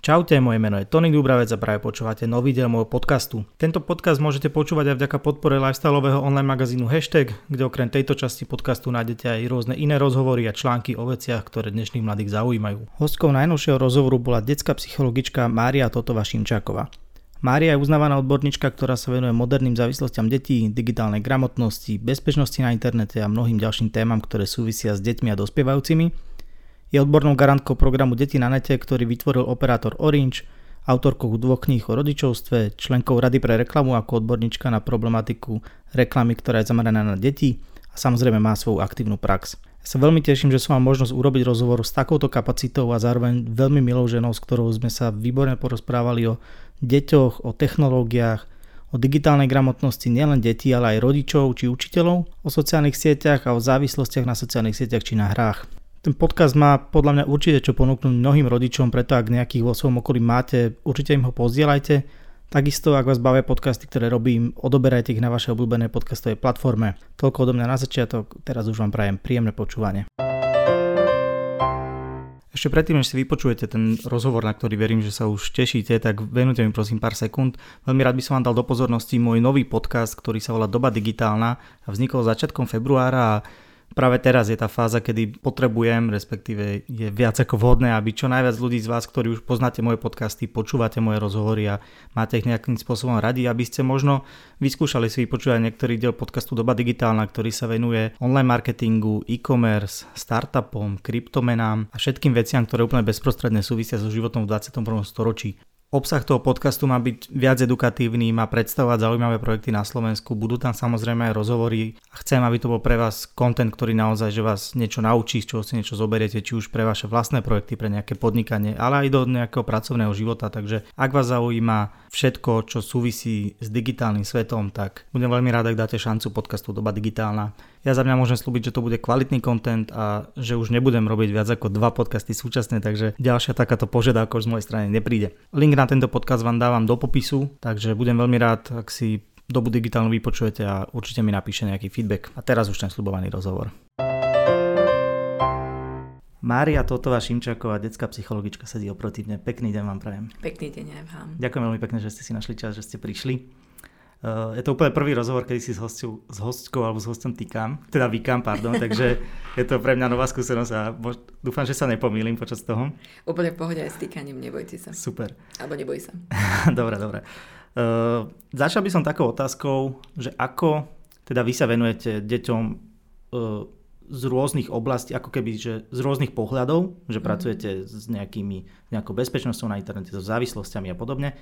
Čaute, moje meno je Tony Dubravec a práve počúvate nový diel môjho podcastu. Tento podcast môžete počúvať aj vďaka podpore lifestyleového online magazínu Hashtag, kde okrem tejto časti podcastu nájdete aj rôzne iné rozhovory a články o veciach, ktoré dnešných mladých zaujímajú. Hostkou najnovšieho rozhovoru bola detská psychologička Mária Totova Šimčáková. Mária je uznávaná odborníčka, ktorá sa venuje moderným závislostiam detí, digitálnej gramotnosti, bezpečnosti na internete a mnohým ďalším témam, ktoré súvisia s deťmi a dospievajúcimi je odbornou garantkou programu Deti na nete, ktorý vytvoril operátor Orange, autorkou dvoch kníh o rodičovstve, členkou Rady pre reklamu ako odborníčka na problematiku reklamy, ktorá je zameraná na deti a samozrejme má svoju aktívnu prax. Ja sa veľmi teším, že som mal možnosť urobiť rozhovor s takouto kapacitou a zároveň veľmi milou ženou, s ktorou sme sa výborne porozprávali o deťoch, o technológiách, o digitálnej gramotnosti nielen detí, ale aj rodičov či učiteľov, o sociálnych sieťach a o závislostiach na sociálnych sieťach či na hrách. Ten podcast má podľa mňa určite čo ponúknuť mnohým rodičom, preto ak nejakých vo svojom okolí máte, určite im ho pozdielajte. Takisto, ak vás bavia podcasty, ktoré robím, odoberajte ich na vašej obľúbenej podcastovej platforme. Toľko odo mňa na začiatok, teraz už vám prajem príjemné počúvanie. Ešte predtým, než si vypočujete ten rozhovor, na ktorý verím, že sa už tešíte, tak venujte mi prosím pár sekúnd. Veľmi rád by som vám dal do pozornosti môj nový podcast, ktorý sa volá Doba digitálna a vznikol začiatkom februára a práve teraz je tá fáza, kedy potrebujem, respektíve je viac ako vhodné, aby čo najviac ľudí z vás, ktorí už poznáte moje podcasty, počúvate moje rozhovory a máte ich nejakým spôsobom radi, aby ste možno vyskúšali si vypočúvať niektorý diel podcastu Doba digitálna, ktorý sa venuje online marketingu, e-commerce, startupom, kryptomenám a všetkým veciam, ktoré úplne bezprostredne súvisia so životom v 21. storočí. Obsah toho podcastu má byť viac edukatívny, má predstavovať zaujímavé projekty na Slovensku, budú tam samozrejme aj rozhovory a chcem, aby to bol pre vás kontent, ktorý naozaj, že vás niečo naučí, z čoho si niečo zoberiete, či už pre vaše vlastné projekty, pre nejaké podnikanie, ale aj do nejakého pracovného života. Takže ak vás zaujíma všetko, čo súvisí s digitálnym svetom, tak budem veľmi rád, ak dáte šancu podcastu Doba digitálna. Ja za mňa môžem slúbiť, že to bude kvalitný content a že už nebudem robiť viac ako dva podcasty súčasne, takže ďalšia takáto požiadavka už z mojej strany nepríde. Link na tento podcast vám dávam do popisu, takže budem veľmi rád, ak si dobu digitálnu vypočujete a určite mi napíše nejaký feedback. A teraz už ten slubovaný rozhovor. Mária Totová Šimčáková, detská psychologička, sedí oproti mne. Pekný deň vám prajem. Pekný deň aj vám. Ďakujem veľmi pekne, že ste si našli čas, že ste prišli. Uh, je to úplne prvý rozhovor, kedy si s, hostiu, s hostkou alebo s hostom týkam, teda vykám, pardon, takže je to pre mňa nová skúsenosť a bož, dúfam, že sa nepomýlim počas toho. Úplne v pohode aj s týkaním, nebojte sa. Super. Alebo neboj sa. dobre, dobre. Uh, začal by som takou otázkou, že ako teda vy sa venujete deťom uh, z rôznych oblastí, ako keby že z rôznych pohľadov, že mm. pracujete s nejakými, nejakou bezpečnosťou na internete, so závislosťami a podobne,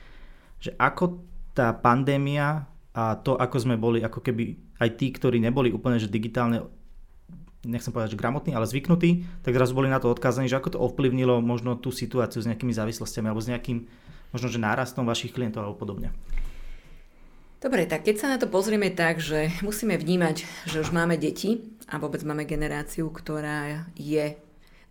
že ako tá pandémia a to, ako sme boli ako keby aj tí, ktorí neboli úplne že digitálne nechcem povedať, že gramotní, ale zvyknutí, tak zrazu boli na to odkázaní, že ako to ovplyvnilo možno tú situáciu s nejakými závislostiami alebo s nejakým možno, že nárastom vašich klientov alebo podobne. Dobre, tak keď sa na to pozrieme tak, že musíme vnímať, že už máme deti a vôbec máme generáciu, ktorá je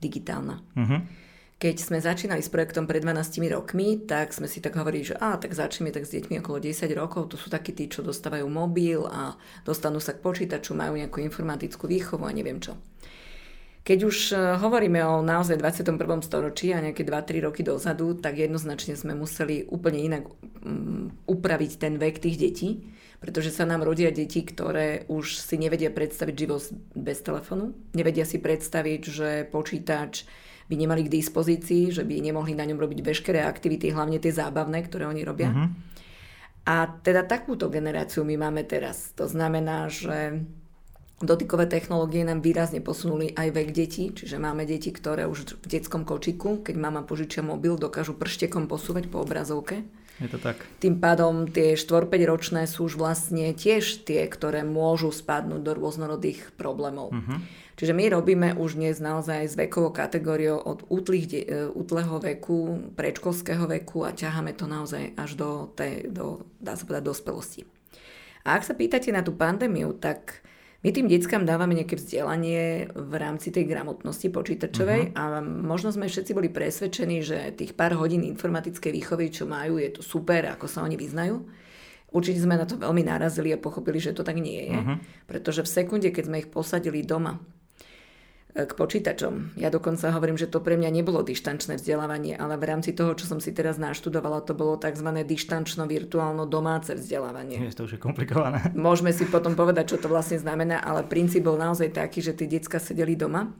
digitálna. Uh-huh keď sme začínali s projektom pred 12 rokmi, tak sme si tak hovorili, že á, tak začneme tak s deťmi okolo 10 rokov, to sú takí tí, čo dostávajú mobil a dostanú sa k počítaču, majú nejakú informatickú výchovu a neviem čo. Keď už e, hovoríme o naozaj 21. storočí a nejaké 2-3 roky dozadu, tak jednoznačne sme museli úplne inak um, upraviť ten vek tých detí, pretože sa nám rodia deti, ktoré už si nevedia predstaviť život bez telefónu, nevedia si predstaviť, že počítač by nemali k dispozícii, že by nemohli na ňom robiť veškeré aktivity, hlavne tie zábavné, ktoré oni robia. Uh-huh. A teda takúto generáciu my máme teraz. To znamená, že dotykové technológie nám výrazne posunuli aj vek detí, čiže máme deti, ktoré už v detskom kočiku, keď mama požičia mobil, dokážu prštekom posúvať po obrazovke. Je to tak. Tým pádom tie 4-5 ročné sú už vlastne tiež tie, ktoré môžu spadnúť do rôznorodých problémov. Uh-huh. Čiže my robíme už dnes naozaj s vekovou kategóriou od útlých, e, útleho veku, predškolského veku a ťaháme to naozaj až do, tej, do dá sa povedať, dospelosti. A ak sa pýtate na tú pandémiu, tak my tým deckám dávame nejaké vzdelanie v rámci tej gramotnosti počítačovej uh-huh. a možno sme všetci boli presvedčení, že tých pár hodín informatickej výchovy, čo majú, je to super, ako sa oni vyznajú. Určite sme na to veľmi narazili a pochopili, že to tak nie je. Uh-huh. Pretože v sekunde, keď sme ich posadili doma k počítačom. Ja dokonca hovorím, že to pre mňa nebolo dištančné vzdelávanie, ale v rámci toho, čo som si teraz naštudovala, to bolo tzv. dištančno virtuálno domáce vzdelávanie. Je to už je komplikované. Môžeme si potom povedať, čo to vlastne znamená, ale princíp bol naozaj taký, že tí decka sedeli doma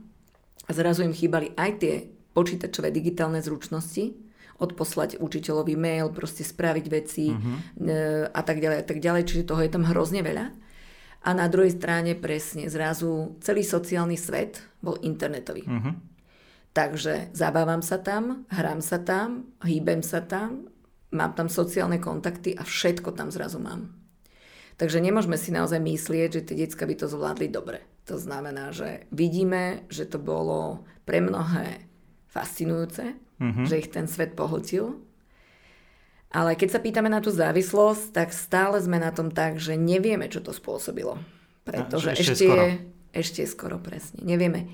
a zrazu im chýbali aj tie počítačové digitálne zručnosti, odposlať učiteľovi mail, proste spraviť veci uh-huh. a tak ďalej a tak ďalej, čiže toho je tam hrozne veľa. A na druhej strane presne zrazu celý sociálny svet bol internetový. Uh-huh. Takže zabávam sa tam, hrám sa tam, hýbem sa tam, mám tam sociálne kontakty a všetko tam zrazu mám. Takže nemôžeme si naozaj myslieť, že tie decka by to zvládli dobre. To znamená, že vidíme, že to bolo pre mnohé fascinujúce, uh-huh. že ich ten svet pohltil ale keď sa pýtame na tú závislosť, tak stále sme na tom tak, že nevieme, čo to spôsobilo. Pretože ešte, ešte, skoro. Je, ešte je skoro, presne. Nevieme.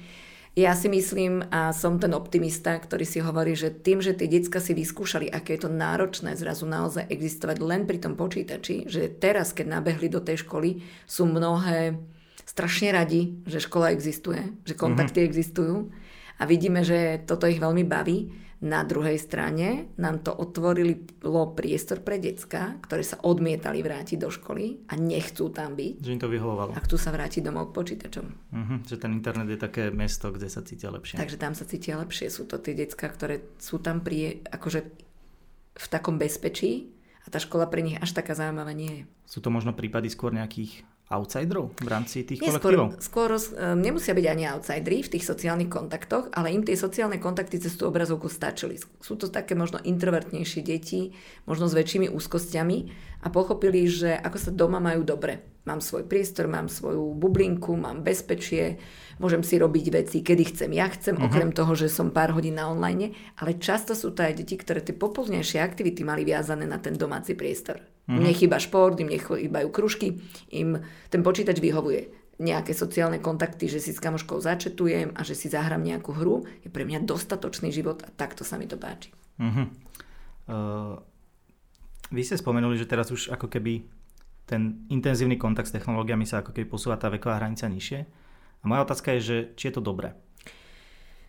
Ja si myslím a som ten optimista, ktorý si hovorí, že tým, že tie decka si vyskúšali, aké je to náročné zrazu naozaj existovať len pri tom počítači, že teraz, keď nabehli do tej školy, sú mnohé strašne radi, že škola existuje, že kontakty mm-hmm. existujú a vidíme, že toto ich veľmi baví na druhej strane nám to otvorilo priestor pre decka, ktoré sa odmietali vrátiť do školy a nechcú tam byť. Že im to vyhovovalo. A chcú sa vrátiť domov k počítačom. Uh-huh, že ten internet je také mesto, kde sa cítia lepšie. Takže tam sa cítia lepšie. Sú to tie decka, ktoré sú tam pri, akože v takom bezpečí a tá škola pre nich až taká zaujímavá nie je. Sú to možno prípady skôr nejakých outsiderov v rámci tých Nie, kolektívov? Skôr, skôr um, nemusia byť ani outsideri v tých sociálnych kontaktoch, ale im tie sociálne kontakty cez tú obrazovku stačili. Sú to také možno introvertnejšie deti, možno s väčšími úzkosťami a pochopili, že ako sa doma majú dobre. Mám svoj priestor, mám svoju bublinku, mám bezpečie, môžem si robiť veci, kedy chcem. Ja chcem, uh-huh. okrem toho, že som pár hodín na online, ale často sú to aj deti, ktoré tie popolnejšie aktivity mali viazané na ten domáci priestor. Mm-hmm. Mne chýba šport, im nechýbajú kružky, im ten počítač vyhovuje nejaké sociálne kontakty, že si s kamoškou začetujem a že si zahrám nejakú hru, je pre mňa dostatočný život a takto sa mi to páči. Uh-huh. Uh, vy ste spomenuli, že teraz už ako keby ten intenzívny kontakt s technológiami sa ako keby posúva tá veková hranica nižšie. A moja otázka je, že či je to dobré.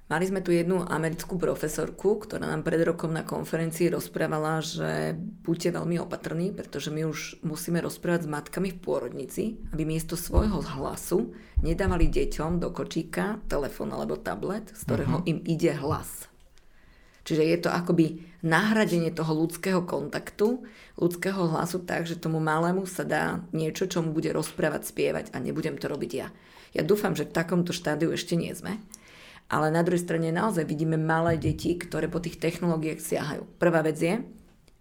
Mali sme tu jednu americkú profesorku, ktorá nám pred rokom na konferencii rozprávala, že buďte veľmi opatrní, pretože my už musíme rozprávať s matkami v pôrodnici, aby miesto svojho hlasu nedávali deťom do kočíka telefón alebo tablet, z ktorého uh-huh. im ide hlas. Čiže je to akoby nahradenie toho ľudského kontaktu, ľudského hlasu tak, že tomu malému sa dá niečo, čo mu bude rozprávať, spievať a nebudem to robiť ja. Ja dúfam, že v takomto štádiu ešte nie sme. Ale na druhej strane naozaj vidíme malé deti, ktoré po tých technológiách siahajú. Prvá vec je,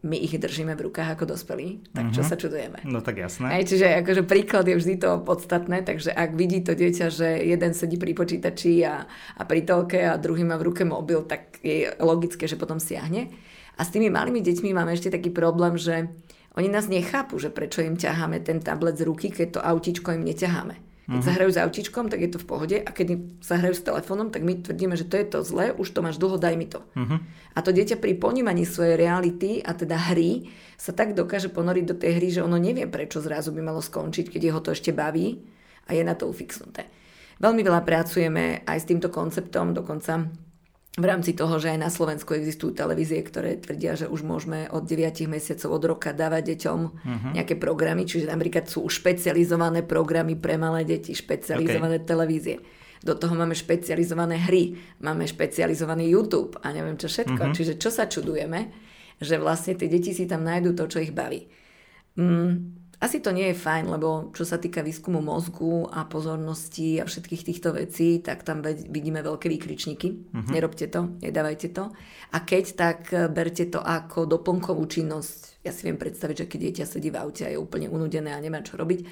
my ich držíme v rukách ako dospelí, tak čo uh-huh. sa čudujeme? No tak jasné. Aj, čiže akože príklad je vždy to podstatné, takže ak vidí to dieťa, že jeden sedí pri počítači a, a pri telke a druhý má v ruke mobil, tak je logické, že potom siahne. A s tými malými deťmi máme ešte taký problém, že oni nás nechápu, že prečo im ťaháme ten tablet z ruky, keď to autičko im neťaháme. Keď uh-huh. sa hrajú s autíčkom, tak je to v pohode a keď sa hrajú s telefónom, tak my tvrdíme, že to je to zlé, už to máš dlho, daj mi to. Uh-huh. A to dieťa pri ponímaní svojej reality a teda hry sa tak dokáže ponoriť do tej hry, že ono nevie, prečo zrazu by malo skončiť, keď jeho to ešte baví a je na to ufixnuté. Veľmi veľa pracujeme aj s týmto konceptom, dokonca v rámci toho, že aj na Slovensku existujú televízie, ktoré tvrdia, že už môžeme od 9 mesiacov od roka dávať deťom uh-huh. nejaké programy, čiže napríklad sú špecializované programy pre malé deti, špecializované okay. televízie. Do toho máme špecializované hry, máme špecializovaný YouTube a neviem čo všetko. Uh-huh. Čiže čo sa čudujeme, že vlastne tie deti si tam nájdú to, čo ich baví. Mm, asi to nie je fajn, lebo čo sa týka výskumu mozgu a pozornosti a všetkých týchto vecí, tak tam vidíme veľké výkričníky. Uh-huh. Nerobte to, nedávajte to. A keď, tak eh, berte to ako doplnkovú činnosť. Ja si viem predstaviť, že keď dieťa sedí v aute a je úplne unudené a nemá čo robiť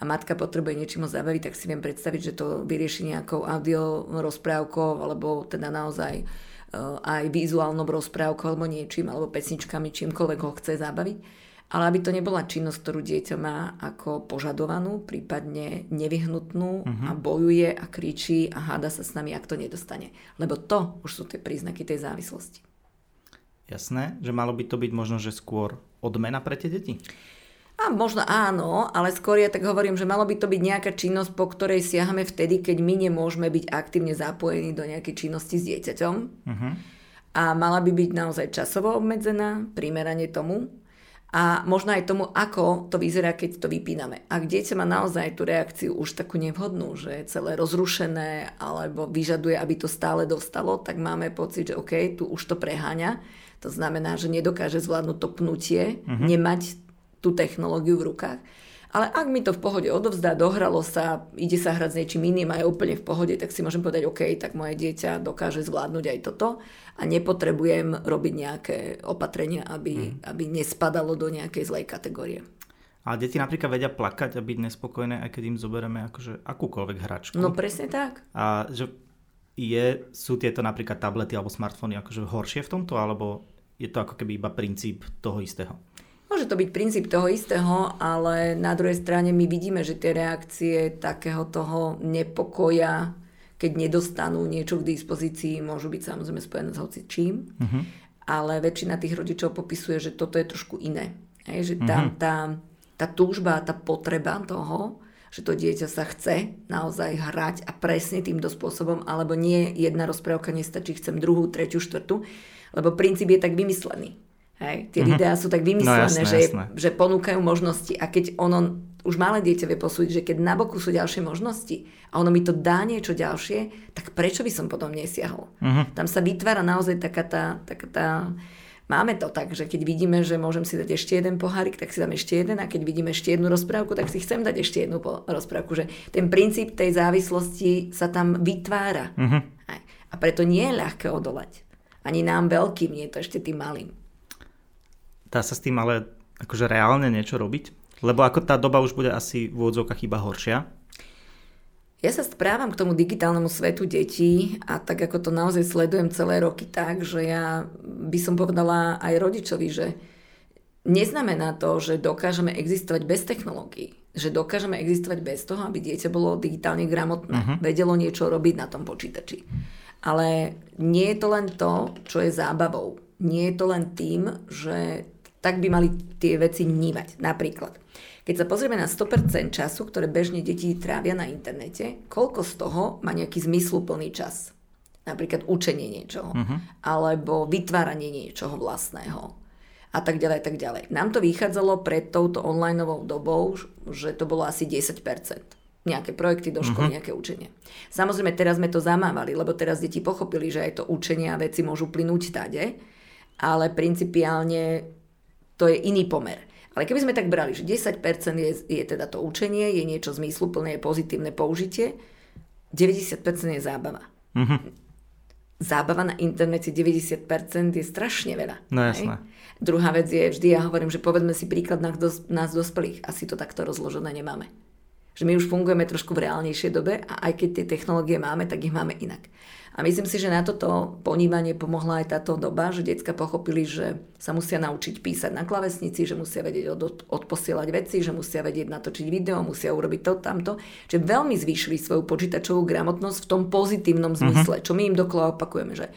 a matka potrebuje niečím zabaviť, tak si viem predstaviť, že to vyrieši nejakou audio rozprávkou alebo teda naozaj uh, aj vizuálnou rozprávkou alebo niečím, alebo pesničkami, čímkoľvek ho chce zabaviť ale aby to nebola činnosť, ktorú dieťa má ako požadovanú, prípadne nevyhnutnú uh-huh. a bojuje a kričí a háda sa s nami, ak to nedostane. Lebo to už sú tie príznaky tej závislosti. Jasné, že malo by to byť možno, že skôr odmena pre tie deti? A možno áno, ale skôr ja tak hovorím, že malo by to byť nejaká činnosť, po ktorej siahame vtedy, keď my nemôžeme byť aktívne zapojení do nejakej činnosti s dieťaťom. Uh-huh. A mala by byť naozaj časovo obmedzená, primerane tomu. A možno aj tomu, ako to vyzerá, keď to vypíname. Ak dieťa má naozaj tú reakciu už takú nevhodnú, že je celé rozrušené alebo vyžaduje, aby to stále dostalo, tak máme pocit, že OK, tu už to preháňa. To znamená, že nedokáže zvládnuť to pnutie, uh-huh. nemať tú technológiu v rukách. Ale ak mi to v pohode odovzdá, dohralo sa, ide sa hrať s niečím iným a je úplne v pohode, tak si môžem povedať, OK, tak moje dieťa dokáže zvládnuť aj toto a nepotrebujem robiť nejaké opatrenia, aby, hmm. aby nespadalo do nejakej zlej kategórie. A deti napríklad vedia plakať a byť nespokojné, aj keď im zoberieme akože akúkoľvek hračku. No presne tak. A že je, sú tieto napríklad tablety alebo smartfóny akože horšie v tomto, alebo je to ako keby iba princíp toho istého? Môže to byť princíp toho istého, ale na druhej strane my vidíme, že tie reakcie takého toho nepokoja, keď nedostanú niečo k dispozícii, môžu byť samozrejme spojené s hocičím. Uh-huh. Ale väčšina tých rodičov popisuje, že toto je trošku iné. Hej, že tam uh-huh. tá, tá túžba, tá potreba toho, že to dieťa sa chce naozaj hrať a presne týmto spôsobom, alebo nie jedna rozprávka nestačí, chcem druhú, tretiu, štvrtú, lebo princíp je tak vymyslený. Hej, tie mm-hmm. videá sú tak vymyslené, no, jasné, že, jasné. že ponúkajú možnosti a keď ono, už malé dieťa vie posúdiť, že keď na boku sú ďalšie možnosti a ono mi to dá niečo ďalšie, tak prečo by som potom nesiahol? Mm-hmm. Tam sa vytvára naozaj taká tá, taká tá Máme to tak, že keď vidíme, že môžem si dať ešte jeden pohárik, tak si dám ešte jeden a keď vidíme ešte jednu rozprávku, tak si chcem dať ešte jednu rozprávku. Že ten princíp tej závislosti sa tam vytvára. Mm-hmm. A preto nie je ľahké odolať. Ani nám veľkým, nie je to ešte tým malým. Dá sa s tým ale akože reálne niečo robiť? Lebo ako tá doba už bude asi v úvodzovkách iba horšia. Ja sa správam k tomu digitálnemu svetu detí a tak ako to naozaj sledujem celé roky tak, že ja by som povedala aj rodičovi, že neznamená to, že dokážeme existovať bez technológií. Že dokážeme existovať bez toho, aby dieťa bolo digitálne gramotné, uh-huh. vedelo niečo robiť na tom počítači. Ale nie je to len to, čo je zábavou. Nie je to len tým, že tak by mali tie veci vnímať. Napríklad, keď sa pozrieme na 100% času, ktoré bežne deti trávia na internete, koľko z toho má nejaký zmysluplný čas? Napríklad učenie niečoho, uh-huh. alebo vytváranie niečoho vlastného a tak ďalej, tak ďalej. Nám to vychádzalo pred touto onlineovou dobou, že to bolo asi 10% nejaké projekty do školy, uh-huh. nejaké učenie. Samozrejme, teraz sme to zamávali, lebo teraz deti pochopili, že aj to učenie a veci môžu plynúť tade, ale principiálne to je iný pomer. Ale keby sme tak brali, že 10% je, je teda to učenie, je niečo zmysluplné, je pozitívne použitie, 90% je zábava. Mm-hmm. Zábava na internete 90% je strašne veľa. No jasné. Druhá vec je, vždy ja hovorím, že povedzme si príklad nás, dos- nás dospelých. Asi to takto rozložené nemáme. Že my už fungujeme trošku v reálnejšej dobe a aj keď tie technológie máme, tak ich máme inak. A myslím si, že na toto ponímanie pomohla aj táto doba, že decka pochopili, že sa musia naučiť písať na klavesnici, že musia vedieť od, odposielať veci, že musia vedieť natočiť video, musia urobiť to, tamto. Že veľmi zvýšili svoju počítačovú gramotnosť v tom pozitívnom mhm. zmysle, uh-huh. čo my im dokola opakujeme, že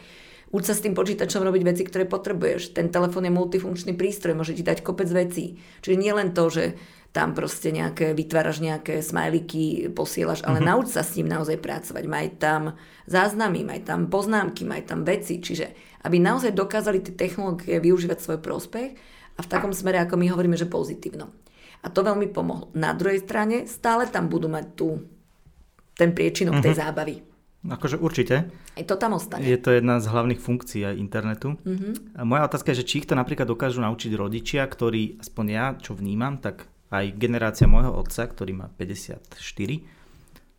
Uč sa s tým počítačom robiť veci, ktoré potrebuješ. Ten telefón je multifunkčný prístroj, môže ti dať kopec vecí. Čiže nie len to, že tam proste nejaké, vytváraš nejaké smajliky, posielaš, ale mm-hmm. nauč sa s ním naozaj pracovať. Maj tam záznamy, maj tam poznámky, maj tam veci, čiže aby naozaj dokázali tie technológie využívať svoj prospech a v takom smere, ako my hovoríme, že pozitívno. A to veľmi pomohlo. Na druhej strane stále tam budú mať tu ten priečinok mm-hmm. tej mhm. zábavy. Akože určite. Je to tam ostane. Je to jedna z hlavných funkcií aj internetu. Mm-hmm. A moja otázka je, že či ich to napríklad dokážu naučiť rodičia, ktorí, aspoň ja, čo vnímam, tak aj generácia môjho otca, ktorý má 54,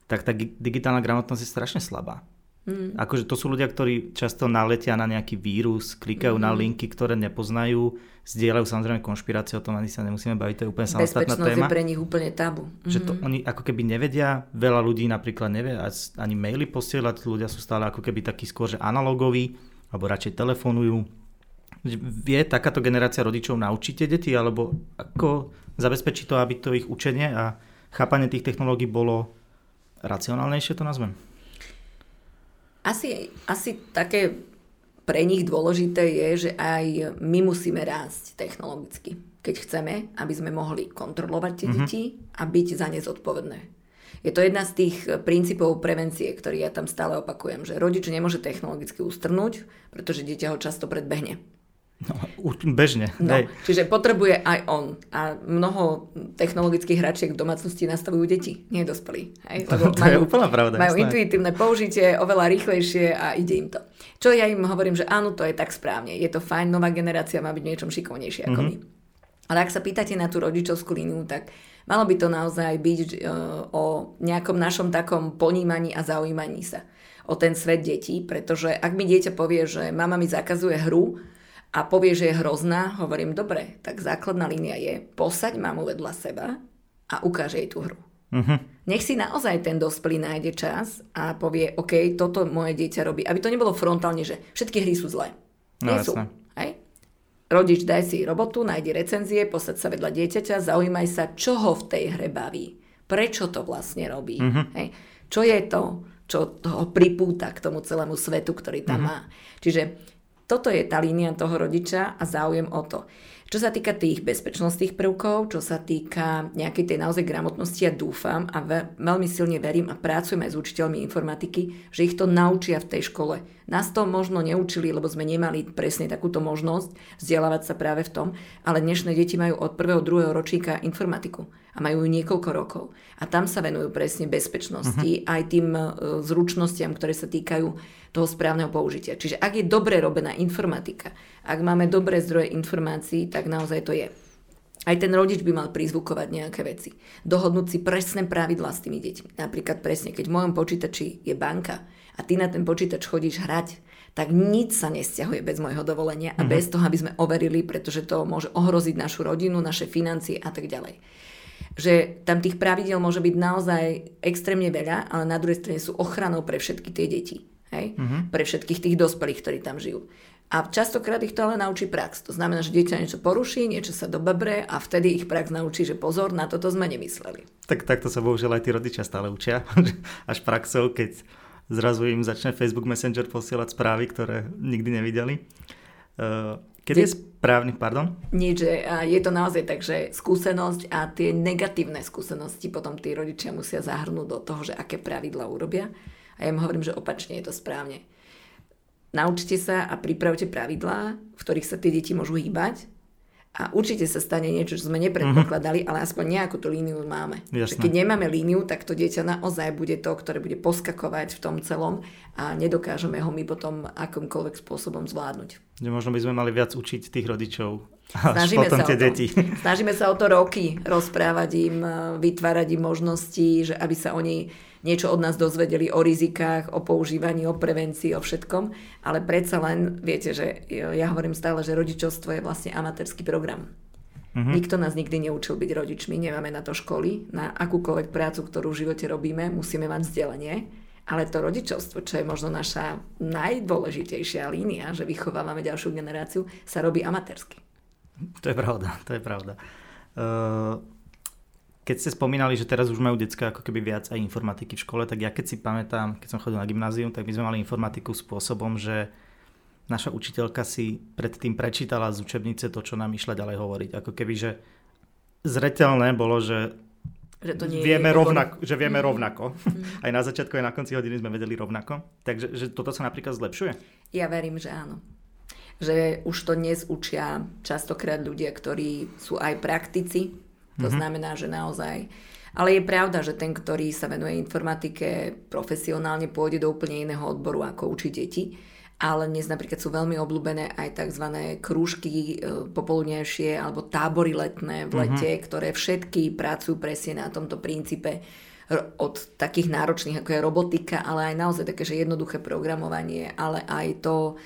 tak tá digitálna gramotnosť je strašne slabá. Mm. Akože to sú ľudia, ktorí často naletia na nejaký vírus, klikajú mm. na linky, ktoré nepoznajú, zdieľajú samozrejme konšpirácie, o tom ani sa nemusíme baviť, to je úplne samostatná téma. je pre nich úplne tabu. Že to mhm. oni ako keby nevedia, veľa ľudí napríklad nevie ani maily posielať, ľudia sú stále ako keby takí skôr, že analogoví, alebo radšej telefonujú. Vie takáto generácia rodičov naučiť tie deti, alebo ako zabezpečiť to, aby to ich učenie a chápanie tých technológií bolo racionálnejšie, to nazvem? Asi, asi také pre nich dôležité je, že aj my musíme rásť technologicky. keď chceme, aby sme mohli kontrolovať tie mm-hmm. deti a byť za ne zodpovedné. Je to jedna z tých princípov prevencie, ktorý ja tam stále opakujem, že rodič nemôže technologicky ustrnúť, pretože dieťa ho často predbehne. No, bežne. No, čiže potrebuje aj on. A mnoho technologických hračiek v domácnosti nastavujú deti, nie dospelí. Hej? Lebo to, to majú, je úplná pravda. Majú jasné. intuitívne použitie, oveľa rýchlejšie a ide im to. Čo ja im hovorím, že áno, to je tak správne. Je to fajn, nová generácia má byť niečom šikovnejšia ako mm-hmm. my. Ale ak sa pýtate na tú rodičovskú líniu, tak malo by to naozaj byť uh, o nejakom našom takom ponímaní a zaujímaní sa o ten svet detí, pretože ak mi dieťa povie, že mama mi zakazuje hru, a povie, že je hrozná, hovorím, dobre, tak základná línia je posaď mamu vedľa seba a ukáže jej tú hru. Uh-huh. Nech si naozaj ten dospelý nájde čas a povie, OK, toto moje dieťa robí. Aby to nebolo frontálne, že všetky hry sú zlé. No, Nie sú. Hej? Rodič, daj si robotu, nájdi recenzie, posaď sa vedľa dieťaťa, zaujímaj sa, čo ho v tej hre baví. Prečo to vlastne robí. Uh-huh. Hej? Čo je to, čo toho pripúta k tomu celému svetu, ktorý tam uh-huh. má. Čiže toto je tá línia toho rodiča a záujem o to. Čo sa týka tých bezpečnostných prvkov, čo sa týka nejakej tej naozaj gramotnosti, ja dúfam a ve, veľmi silne verím a pracujem aj s učiteľmi informatiky, že ich to naučia v tej škole. Nás to možno neučili, lebo sme nemali presne takúto možnosť vzdelávať sa práve v tom, ale dnešné deti majú od prvého, druhého ročníka informatiku a majú ju niekoľko rokov. A tam sa venujú presne bezpečnosti, uh-huh. aj tým uh, zručnostiam, ktoré sa týkajú toho správneho použitia. Čiže ak je dobre robená informatika, ak máme dobré zdroje informácií, tak naozaj to je. Aj ten rodič by mal prizvukovať nejaké veci. Dohodnúť si presné pravidlá s tými deťmi. Napríklad presne, keď v mojom počítači je banka a ty na ten počítač chodíš hrať, tak nič sa nesťahuje bez môjho dovolenia a mm-hmm. bez toho, aby sme overili, pretože to môže ohroziť našu rodinu, naše financie a tak ďalej že tam tých pravidel môže byť naozaj extrémne veľa, ale na druhej strane sú ochranou pre všetky tie deti. Hej? Uh-huh. Pre všetkých tých dospelých, ktorí tam žijú. A častokrát ich to ale naučí prax. To znamená, že dieťa niečo poruší, niečo sa dobabre a vtedy ich prax naučí, že pozor, na toto sme nemysleli. Tak takto sa bohužiaľ aj tí rodičia stále učia. Až praxou, keď zrazu im začne Facebook Messenger posielať správy, ktoré nikdy nevideli. Uh, Kedy je správny, pardon? Nič, je to naozaj tak, že skúsenosť a tie negatívne skúsenosti potom tí rodičia musia zahrnúť do toho, že aké pravidla urobia. A ja im hovorím, že opačne je to správne. Naučte sa a pripravte pravidlá, v ktorých sa tie deti môžu hýbať a určite sa stane niečo, čo sme nepredpokladali, uh-huh. ale aspoň nejakú tú líniu máme. Keď nemáme líniu, tak to dieťa naozaj bude to, ktoré bude poskakovať v tom celom a nedokážeme ho my potom akýmkoľvek spôsobom zvládnuť. Že možno by sme mali viac učiť tých rodičov Snažíme potom sa tie deti. Snažíme sa o to roky rozprávať im, vytvárať im možnosti, že aby sa oni niečo od nás dozvedeli o rizikách, o používaní, o prevencii, o všetkom, ale predsa len, viete, že ja hovorím stále, že rodičovstvo je vlastne amatérsky program. Mm-hmm. Nikto nás nikdy neučil byť rodičmi, nemáme na to školy, na akúkoľvek prácu, ktorú v živote robíme, musíme mať vzdelanie, ale to rodičovstvo, čo je možno naša najdôležitejšia línia, že vychovávame ďalšiu generáciu, sa robí amatérsky. To je pravda, to je pravda. Uh, keď ste spomínali, že teraz už majú detská ako keby viac aj informatiky v škole, tak ja keď si pamätám, keď som chodil na gymnázium, tak my sme mali informatiku spôsobom, že naša učiteľka si predtým prečítala z učebnice to, čo nám išla ďalej hovoriť. Ako keby, že zretelné bolo, že, že to nie vieme, je rovnako, že vieme mm. rovnako. Mm. Aj na začiatku, aj na konci hodiny sme vedeli rovnako. Takže že toto sa napríklad zlepšuje? Ja verím, že áno že už to dnes učia častokrát ľudia, ktorí sú aj praktici, to mm-hmm. znamená, že naozaj... Ale je pravda, že ten, ktorý sa venuje informatike profesionálne, pôjde do úplne iného odboru, ako učiť deti. Ale dnes napríklad sú veľmi obľúbené aj tzv. krúžky e, popoludnejšie alebo tábory letné v mhm. lete, mm-hmm. ktoré všetky pracujú presne na tomto princípe od takých náročných, ako je robotika, ale aj naozaj také, že jednoduché programovanie, ale aj to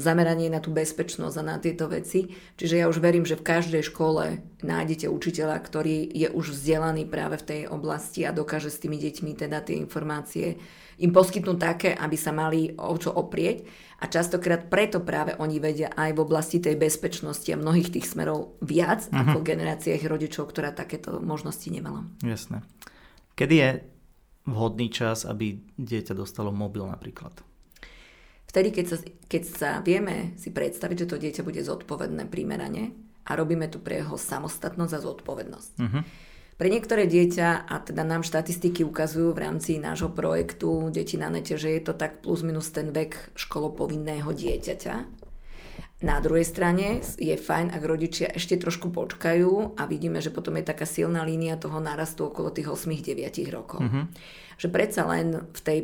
zameranie na tú bezpečnosť a na tieto veci. Čiže ja už verím, že v každej škole nájdete učiteľa, ktorý je už vzdelaný práve v tej oblasti a dokáže s tými deťmi teda tie informácie im poskytnúť také, aby sa mali o čo oprieť. A častokrát preto práve oni vedia aj v oblasti tej bezpečnosti a mnohých tých smerov viac uh-huh. ako generácia ich rodičov, ktorá takéto možnosti nemala. Jasné. Kedy je vhodný čas, aby dieťa dostalo mobil napríklad? Vtedy, keď sa, keď sa vieme si predstaviť, že to dieťa bude zodpovedné primerane a robíme to pre jeho samostatnosť a zodpovednosť. Uh-huh. Pre niektoré dieťa, a teda nám štatistiky ukazujú v rámci nášho projektu Deti na nete, že je to tak plus minus ten vek školopovinného dieťaťa. Na druhej strane je fajn, ak rodičia ešte trošku počkajú a vidíme, že potom je taká silná línia toho narastu okolo tých 8-9 rokov. Mm-hmm. Že predsa len v tej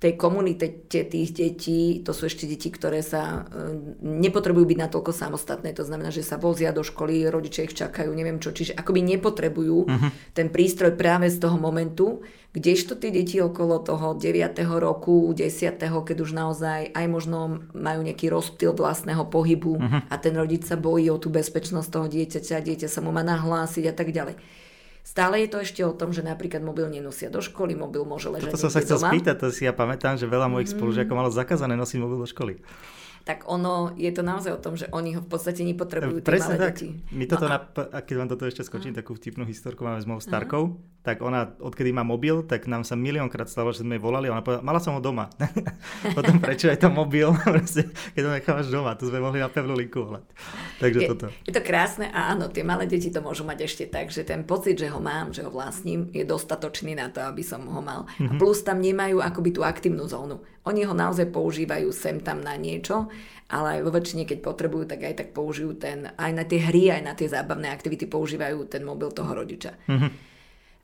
tej komunite tých detí, to sú ešte deti, ktoré sa e, nepotrebujú byť natoľko samostatné, to znamená, že sa vozia do školy, rodičia ich čakajú, neviem čo, čiže akoby nepotrebujú uh-huh. ten prístroj práve z toho momentu, kdežto tie deti okolo toho 9. roku, 10. keď už naozaj aj možno majú nejaký rozptyl vlastného pohybu uh-huh. a ten rodič sa bojí o tú bezpečnosť toho dieťaťa, dieťa sa mu má nahlásiť a tak ďalej Stále je to ešte o tom, že napríklad mobil nenosia do školy, mobil môže ležať Toto som sa chcel doma. spýtať, to si ja pamätám, že veľa mojich mm. spolužiakov malo zakázané nosiť mobil do školy tak ono, je to naozaj o tom, že oni ho v podstate nepotrebujú, tie malé tak. deti. My toto, no a... a keď vám toto ešte skočím, takú vtipnú historku máme s mojou starkou, uh-huh. tak ona, odkedy má mobil, tak nám sa miliónkrát stalo, že sme jej volali a ona povedala, mala som ho doma. Potom prečo je to mobil, keď ho nechávaš doma, tu sme mohli na pevnú linku volať. Takže je, toto. Je to krásne a áno, tie malé deti to môžu mať ešte tak, že ten pocit, že ho mám, že ho vlastním, je dostatočný na to, aby som ho mal. Uh-huh. A mhm. plus tam nemajú akoby tú aktívnu zónu. Oni ho naozaj používajú sem tam na niečo, ale aj vo väčšine, keď potrebujú, tak aj tak použijú ten, aj na tie hry, aj na tie zábavné aktivity používajú ten mobil toho rodiča. Mm-hmm.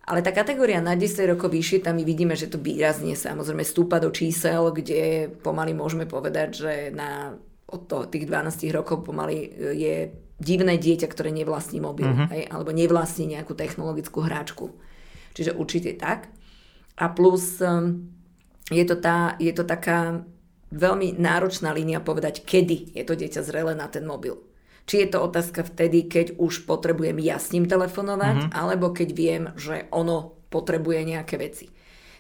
Ale tá kategória na 10 rokov vyššie, tam my vidíme, že to výrazne samozrejme stúpa do čísel, kde pomaly môžeme povedať, že na od toho, tých 12 rokov pomaly je divné dieťa, ktoré nevlastní mobil, mm-hmm. hej, alebo nevlastní nejakú technologickú hráčku. Čiže určite tak. A plus um, je to, tá, je to taká veľmi náročná línia povedať, kedy je to dieťa zrelé na ten mobil. Či je to otázka vtedy, keď už potrebujem ja s ním telefonovať, mm-hmm. alebo keď viem, že ono potrebuje nejaké veci.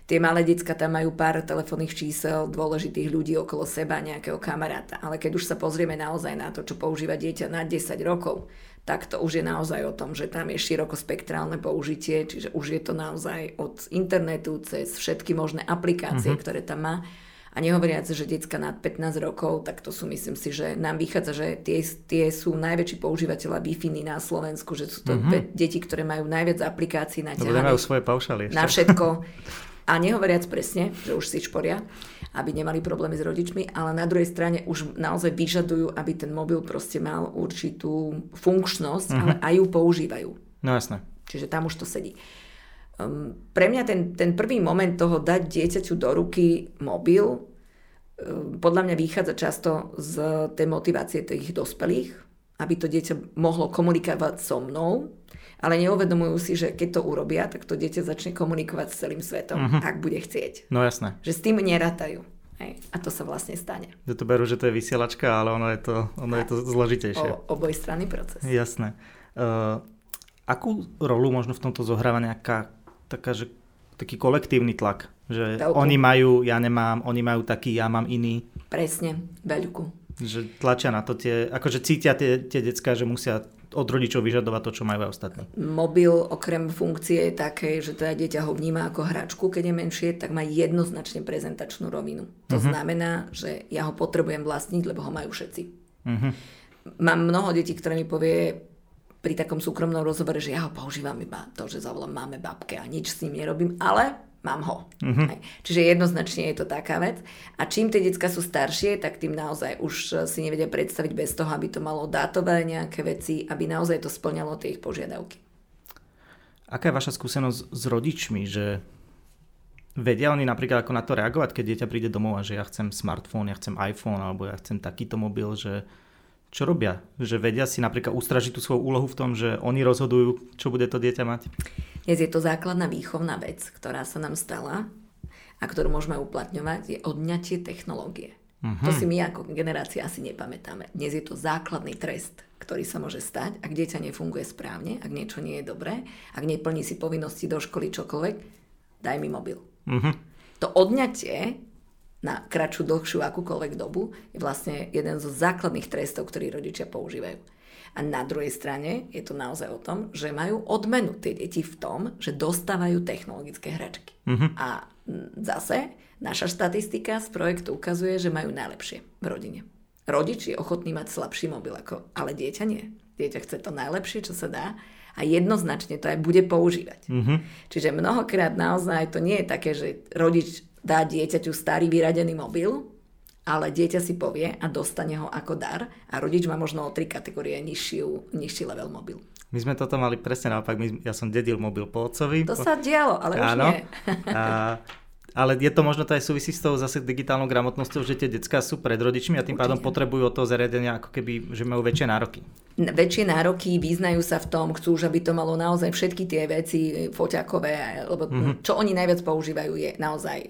Tie malé decka tam majú pár telefónnych čísel, dôležitých ľudí okolo seba, nejakého kamaráta. Ale keď už sa pozrieme naozaj na to, čo používa dieťa na 10 rokov, tak to už je naozaj o tom, že tam je širokospektrálne použitie, čiže už je to naozaj od internetu cez všetky možné aplikácie, mm-hmm. ktoré tam má. A nehovoriac, že decka nad 15 rokov, tak to sú myslím si, že nám vychádza, že tie, tie sú najväčší používateľa wi na Slovensku, že sú to mm-hmm. deti, ktoré majú najviac aplikácií na no, majú svoje paušaly Na všetko. A nehovoriac presne, že už si šporia, aby nemali problémy s rodičmi, ale na druhej strane už naozaj vyžadujú, aby ten mobil proste mal určitú funkčnosť, uh-huh. ale aj ju používajú. No jasné. Čiže tam už to sedí. Um, pre mňa ten, ten prvý moment toho dať dieťaťu do ruky mobil, um, podľa mňa vychádza často z tej motivácie tých dospelých, aby to dieťa mohlo komunikovať so mnou, ale neuvedomujú si, že keď to urobia, tak to dieťa začne komunikovať s celým svetom, uh-huh. ak bude chcieť. No jasné. Že s tým nerátajú. Hej. A to sa vlastne stane. Že to berú, že to je vysielačka, ale ono je to, ono je to zložitejšie. O, obojstranný proces. Jasné. Uh, akú rolu možno v tomto zohráva nejaká taká, že taký kolektívny tlak? Že Veľkú. oni majú, ja nemám, oni majú taký, ja mám iný. Presne, veľkú. Že tlačia na to tie, akože cítia tie, tie decka, že musia od rodičov vyžadovať to, čo majú aj ostatní. Mobil okrem funkcie je také, že teda dieťa ho vníma ako hračku, keď je menšie, tak má jednoznačne prezentačnú rovinu. To uh-huh. znamená, že ja ho potrebujem vlastniť, lebo ho majú všetci. Uh-huh. Mám mnoho detí, ktoré mi povie pri takom súkromnom rozhovore, že ja ho používam iba to, že zavolám máme babke a nič s ním nerobím, ale mám ho. Mm-hmm. Čiže jednoznačne je to taká vec. A čím tie decka sú staršie, tak tým naozaj už si nevedia predstaviť bez toho, aby to malo dátové nejaké veci, aby naozaj to splňalo tie ich požiadavky. Aká je vaša skúsenosť s rodičmi, že vedia oni napríklad ako na to reagovať, keď dieťa príde domov a že ja chcem smartfón, ja chcem iPhone alebo ja chcem takýto mobil, že čo robia? Že vedia si napríklad ustražiť tú svoju úlohu v tom, že oni rozhodujú, čo bude to dieťa mať? Dnes je to základná výchovná vec, ktorá sa nám stala a ktorú môžeme uplatňovať, je odňatie technológie. Uh-huh. To si my ako generácia asi nepamätáme. Dnes je to základný trest, ktorý sa môže stať, ak dieťa nefunguje správne, ak niečo nie je dobré, ak neplní si povinnosti do školy čokoľvek, daj mi mobil. Uh-huh. To odňatie na kratšiu, dlhšiu, akúkoľvek dobu, je vlastne jeden zo základných trestov, ktorý rodičia používajú. A na druhej strane je to naozaj o tom, že majú odmenu tie deti v tom, že dostávajú technologické hračky. Mm-hmm. A zase naša štatistika z projektu ukazuje, že majú najlepšie v rodine. Rodič je ochotný mať slabší mobil, ako, ale dieťa nie. dieťa chce to najlepšie, čo sa dá a jednoznačne to aj bude používať. Mm-hmm. Čiže mnohokrát naozaj to nie je také, že rodič dá dieťaťu starý vyradený mobil, ale dieťa si povie a dostane ho ako dar a rodič má možno o tri kategórie nižšiu, nižší level mobil. My sme toto mali presne naopak, My, ja som dedil mobil po otcovi. To sa dialo, ale Áno. už nie. a ale je to možno to aj súvisí s tou zase digitálnou gramotnosťou, že tie detská sú pred rodičmi a tým Určite. pádom potrebujú od toho zariadenia ako keby, že majú väčšie nároky. Väčšie nároky, význajú sa v tom, chcú, aby to malo naozaj všetky tie veci foťakové, lebo mm-hmm. čo oni najviac používajú je naozaj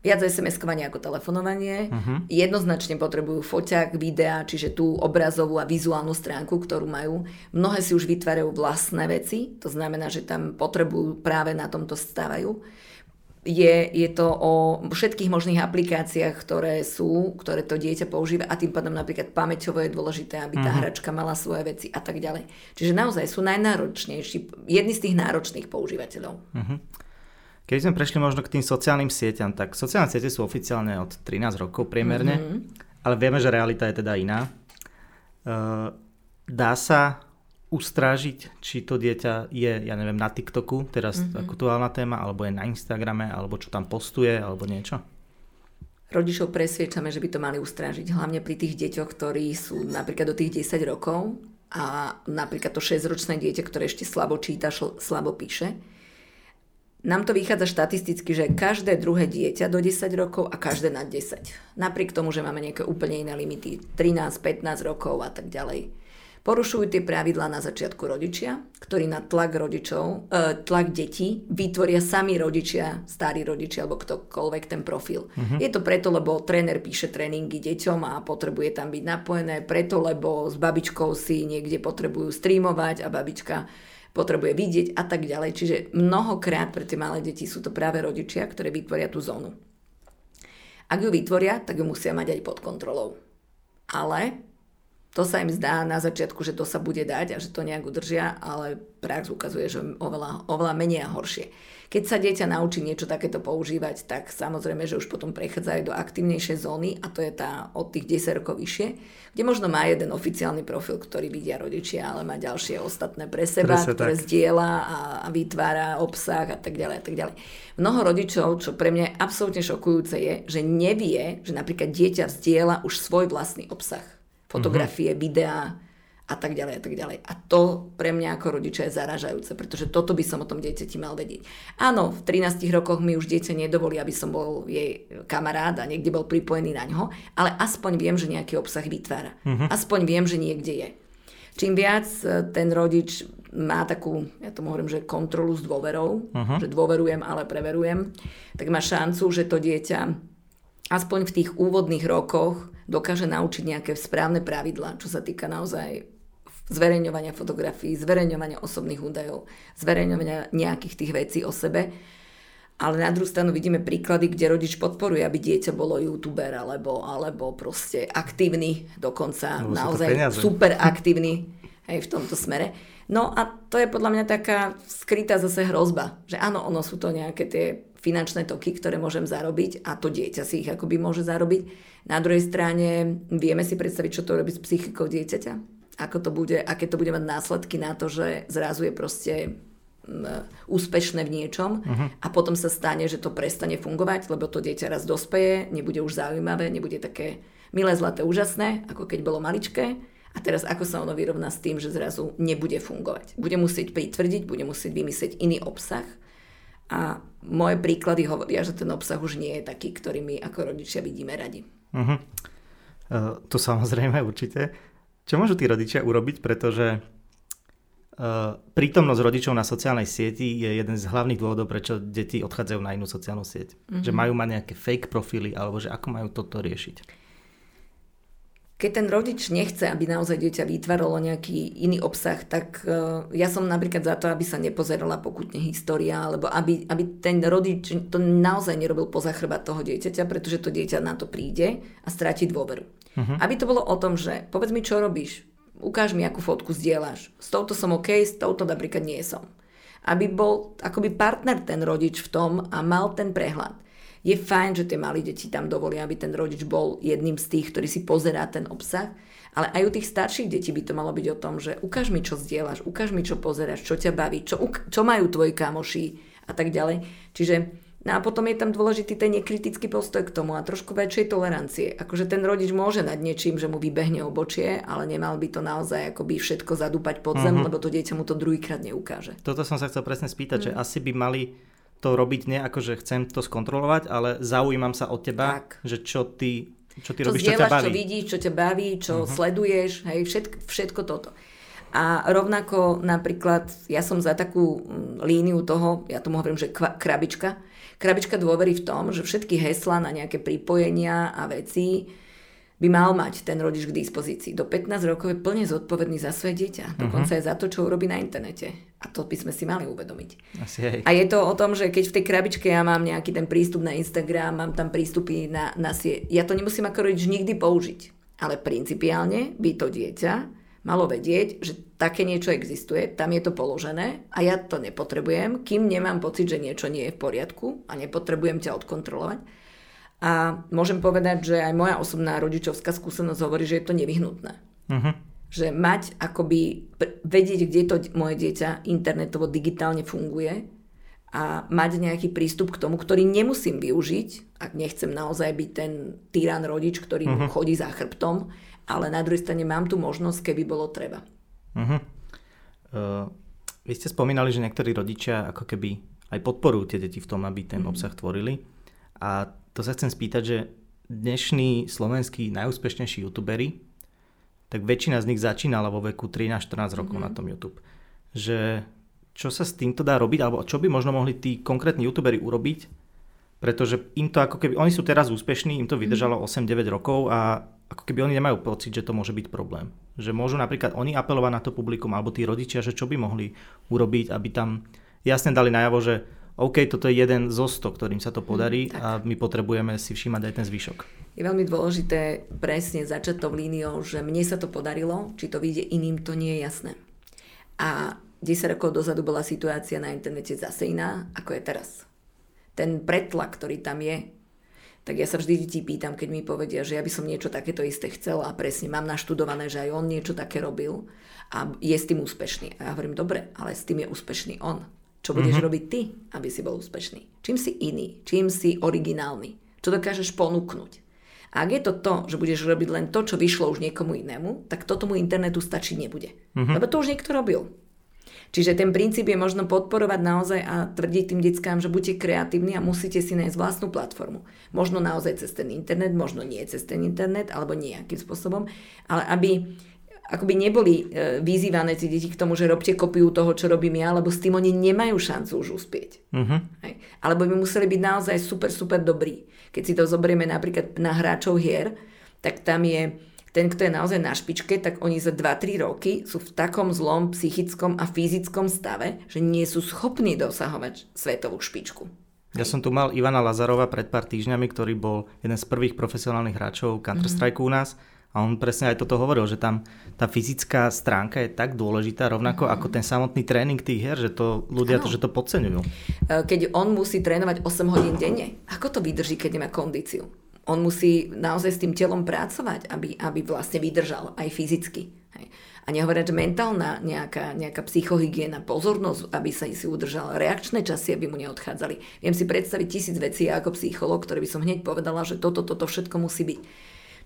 viac SMS-kovanie ako telefonovanie. Uh-huh. Jednoznačne potrebujú foťák, videa, čiže tú obrazovú a vizuálnu stránku, ktorú majú. Mnohé si už vytvárajú vlastné veci, to znamená, že tam potrebujú práve na tomto stávajú je, je to o všetkých možných aplikáciách, ktoré sú, ktoré to dieťa používa a tým pádom napríklad pamäťovo je dôležité, aby tá uh-huh. hračka mala svoje veci a tak ďalej. Čiže naozaj sú najnáročnejší, jedni z tých náročných používateľov. Uh-huh. Keď sme prešli možno k tým sociálnym sieťam, tak sociálne siete sú oficiálne od 13 rokov priemerne, uh-huh. ale vieme, že realita je teda iná. Uh, dá sa ustrážiť, či to dieťa je, ja neviem, na TikToku, teraz mm-hmm. aktuálna téma, alebo je na Instagrame, alebo čo tam postuje, alebo niečo? Rodičov presviečame, že by to mali ustrážiť, hlavne pri tých deťoch, ktorí sú napríklad do tých 10 rokov a napríklad to 6-ročné dieťa, ktoré ešte slabo číta, slabo píše. Nám to vychádza štatisticky, že každé druhé dieťa do 10 rokov a každé nad 10. Napriek tomu, že máme nejaké úplne iné limity, 13, 15 rokov a tak ďalej Porušujú tie pravidlá na začiatku rodičia, ktorí na tlak rodičov, e, tlak detí vytvoria sami rodičia, starí rodičia alebo ktokoľvek ten profil. Uh-huh. Je to preto, lebo tréner píše tréningy deťom a potrebuje tam byť napojené, preto, lebo s babičkou si niekde potrebujú streamovať a babička potrebuje vidieť a tak ďalej. Čiže mnohokrát pre tie malé deti sú to práve rodičia, ktorí vytvoria tú zónu. Ak ju vytvoria, tak ju musia mať aj pod kontrolou. Ale to sa im zdá na začiatku, že to sa bude dať a že to nejak udržia, ale prax ukazuje, že oveľa, oveľa menej a horšie. Keď sa dieťa naučí niečo takéto používať, tak samozrejme, že už potom prechádza aj do aktívnejšej zóny a to je tá od tých 10 rokov vyššie, kde možno má jeden oficiálny profil, ktorý vidia rodičia, ale má ďalšie ostatné pre seba, Presne ktoré tak. zdieľa a, a vytvára obsah a tak ďalej a tak ďalej. Mnoho rodičov, čo pre mňa je absolútne šokujúce je, že nevie, že napríklad dieťa vzdiela už svoj vlastný obsah fotografie, mm-hmm. videá a tak ďalej a tak ďalej. A to pre mňa ako rodiča je zaražajúce, pretože toto by som o tom dieťati mal vedieť. Áno, v 13 rokoch mi už dieťa nedovolí, aby som bol jej kamarát a niekde bol pripojený na ňo, ale aspoň viem, že nejaký obsah vytvára. Mm-hmm. Aspoň viem, že niekde je. Čím viac e, ten rodič má takú, ja tomu hovorím, že kontrolu s dôverou, uh-huh. že dôverujem, ale preverujem, tak má šancu, že to dieťa aspoň v tých úvodných rokoch dokáže naučiť nejaké správne pravidlá, čo sa týka naozaj zverejňovania fotografií, zverejňovania osobných údajov, zverejňovania nejakých tých vecí o sebe. Ale na druhú stranu vidíme príklady, kde rodič podporuje, aby dieťa bolo youtuber alebo, alebo proste aktívny, dokonca no, naozaj super aktívny aj v tomto smere. No a to je podľa mňa taká skrytá zase hrozba, že áno, ono sú to nejaké tie finančné toky, ktoré môžem zarobiť a to dieťa si ich akoby môže zarobiť. Na druhej strane vieme si predstaviť, čo to robí s psychikou dieťaťa. Ako to bude, aké to bude mať následky na to, že zrazu je proste úspešné v niečom uh-huh. a potom sa stane, že to prestane fungovať, lebo to dieťa raz dospeje, nebude už zaujímavé, nebude také milé, zlaté, úžasné, ako keď bolo maličké. A teraz ako sa ono vyrovná s tým, že zrazu nebude fungovať. Bude musieť pritvrdiť, bude musieť vymyslieť iný obsah a moje príklady hovoria, že ten obsah už nie je taký, ktorý my ako rodičia vidíme radi. Uh-huh. Uh, to samozrejme určite. Čo môžu tí rodičia urobiť, pretože uh, prítomnosť rodičov na sociálnej sieti je jeden z hlavných dôvodov, prečo deti odchádzajú na inú sociálnu sieť. Uh-huh. Že majú mať nejaké fake profily, alebo že ako majú toto riešiť. Keď ten rodič nechce, aby naozaj dieťa vytvaralo nejaký iný obsah, tak uh, ja som napríklad za to, aby sa nepozerala pokutne história, alebo aby, aby ten rodič to naozaj nerobil poza chrbát toho dieťaťa, pretože to dieťa na to príde a stráti dôveru. Uh-huh. Aby to bolo o tom, že povedz mi, čo robíš, ukáž mi, akú fotku zdieľaš. S touto som OK, s touto napríklad nie som. Aby bol akoby partner ten rodič v tom a mal ten prehľad. Je fajn, že tie malé deti tam dovolia, aby ten rodič bol jedným z tých, ktorý si pozerá ten obsah, ale aj u tých starších detí by to malo byť o tom, že ukáž mi, čo zdieľaš, ukáž mi, čo pozeráš, čo ťa baví, čo, čo majú tvoji kamoši a tak ďalej. Čiže No a potom je tam dôležitý ten nekritický postoj k tomu a trošku väčšej tolerancie. Akože ten rodič môže nad niečím, že mu vybehne obočie, ale nemal by to naozaj akoby všetko zadúpať pod zem, uh-huh. lebo to dieťa mu to druhýkrát neukáže. Toto som sa chcel presne spýtať, uh-huh. že mm. asi by mali to robiť nie ako, že chcem to skontrolovať, ale zaujímam sa od teba, tak. že čo ty, čo ty čo robíš, čo ťa baví. Čo vidíš, čo ťa baví, čo uh-huh. sleduješ, hej, všetko, všetko toto. A rovnako napríklad, ja som za takú mm, líniu toho, ja tomu hovorím, že krabička, krabička dôvery v tom, že všetky heslá na nejaké pripojenia a veci by mal mať ten rodič k dispozícii. Do 15 rokov je plne zodpovedný za svoje dieťa. Dokonca uh-huh. aj za to, čo urobí na internete. A to by sme si mali uvedomiť. Asi hej. A je to o tom, že keď v tej krabičke ja mám nejaký ten prístup na Instagram, mám tam prístupy na, na sie, ja to nemusím ako rodič nikdy použiť. Ale principiálne by to dieťa malo vedieť, že také niečo existuje, tam je to položené a ja to nepotrebujem, kým nemám pocit, že niečo nie je v poriadku a nepotrebujem ťa odkontrolovať. A môžem povedať, že aj moja osobná rodičovská skúsenosť hovorí, že je to nevyhnutné. Uh-huh. Že mať akoby, vedieť, kde to moje dieťa internetovo digitálne funguje a mať nejaký prístup k tomu, ktorý nemusím využiť, ak nechcem naozaj byť ten tyran rodič, ktorý uh-huh. chodí za chrbtom, ale na druhej strane mám tu možnosť, keby bolo treba. Uh-huh. Uh, vy ste spomínali, že niektorí rodičia ako keby aj podporujú tie deti v tom, aby ten uh-huh. obsah tvorili. A to sa chcem spýtať, že dnešní slovenskí najúspešnejší youtuberi, tak väčšina z nich začínala vo veku 13-14 rokov uh-huh. na tom YouTube. Že čo sa s týmto dá robiť, alebo čo by možno mohli tí konkrétni youtuberi urobiť, pretože im to ako keby, oni sú teraz úspešní, im to vydržalo 8-9 rokov a ako keby oni nemajú pocit, že to môže byť problém. Že môžu napríklad oni apelovať na to publikum alebo tí rodičia, že čo by mohli urobiť, aby tam jasne dali najavo, že OK, toto je jeden zo 100, ktorým sa to podarí mm, a my potrebujeme si všímať aj ten zvyšok. Je veľmi dôležité presne začať tou líniou, že mne sa to podarilo, či to vyjde iným, to nie je jasné. A 10 rokov dozadu bola situácia na internete zase iná, ako je teraz. Ten pretlak, ktorý tam je, tak ja sa vždy ti pýtam, keď mi povedia, že ja by som niečo takéto isté chcel a presne mám naštudované, že aj on niečo také robil a je s tým úspešný. A ja hovorím, dobre, ale s tým je úspešný on. Čo budeš mm-hmm. robiť ty, aby si bol úspešný? Čím si iný? Čím si originálny? Čo dokážeš ponúknuť? A ak je to to, že budeš robiť len to, čo vyšlo už niekomu inému, tak to tomu internetu stačiť nebude. Mm-hmm. Lebo to už niekto robil. Čiže ten princíp je možno podporovať naozaj a tvrdiť tým deckám, že buďte kreatívni a musíte si nájsť vlastnú platformu. Možno naozaj cez ten internet, možno nie cez ten internet, alebo nejakým spôsobom, ale aby akoby neboli e, vyzývané tie deti k tomu, že robte kopiu toho, čo robím ja, lebo s tým oni nemajú šancu už uspieť. Uh-huh. Hej. Alebo by museli byť naozaj super, super dobrí. Keď si to zoberieme napríklad na hráčov hier, tak tam je ten, kto je naozaj na špičke, tak oni za 2-3 roky sú v takom zlom psychickom a fyzickom stave, že nie sú schopní dosahovať svetovú špičku. Ja som tu mal Ivana Lazarova pred pár týždňami, ktorý bol jeden z prvých profesionálnych hráčov Counter-Strike mm-hmm. u nás a on presne aj toto hovoril, že tam tá fyzická stránka je tak dôležitá, rovnako mm-hmm. ako ten samotný tréning tých her, že to ľudia to, že to podceňujú. Keď on musí trénovať 8 hodín denne, ako to vydrží, keď nemá kondíciu? On musí naozaj s tým telom pracovať, aby, aby vlastne vydržal aj fyzicky. Hej. A nehovoriť, že mentálna nejaká, nejaká psychohygiena, pozornosť, aby sa si udržal, reakčné časy, aby mu neodchádzali. Viem si predstaviť tisíc vecí ako psycholog, ktoré by som hneď povedala, že toto, toto všetko musí byť.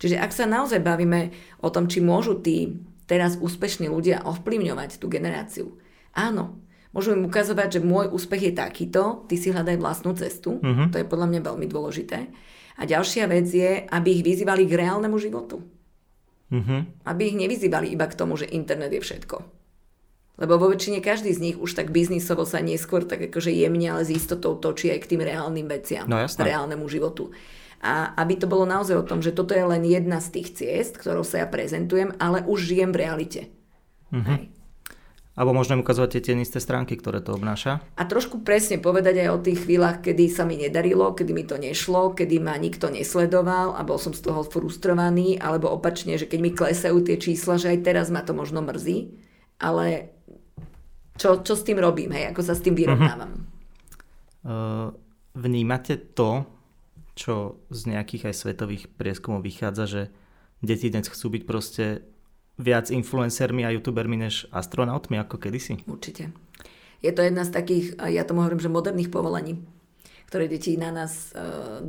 Čiže ak sa naozaj bavíme o tom, či môžu tí teraz úspešní ľudia ovplyvňovať tú generáciu, áno, môžu im ukazovať, že môj úspech je takýto, ty si hľadaj vlastnú cestu, uh-huh. to je podľa mňa veľmi dôležité. A ďalšia vec je, aby ich vyzývali k reálnemu životu. Mm-hmm. Aby ich nevyzývali iba k tomu, že internet je všetko. Lebo vo väčšine každý z nich už tak biznisovo sa neskôr tak akože jemne, ale s istotou točí aj k tým reálnym veciam, no, reálnemu životu. A aby to bolo naozaj o tom, že toto je len jedna z tých ciest, ktorou sa ja prezentujem, ale už žijem v realite. Mm-hmm. Alebo možno ukazovať tie, tie isté stránky, ktoré to obnáša. A trošku presne povedať aj o tých chvíľach, kedy sa mi nedarilo, kedy mi to nešlo, kedy ma nikto nesledoval a bol som z toho frustrovaný, alebo opačne, že keď mi klesajú tie čísla, že aj teraz ma to možno mrzí, ale čo, čo s tým robím, hej, ako sa s tým vyrovnávam. Uh-huh. Uh, vnímate to, čo z nejakých aj svetových prieskumov vychádza, že deti dnes chcú byť proste viac influencermi a youtubermi než astronautmi ako kedysi? Určite. Je to jedna z takých, ja tomu hovorím, že moderných povolaní, ktoré deti na nás, uh,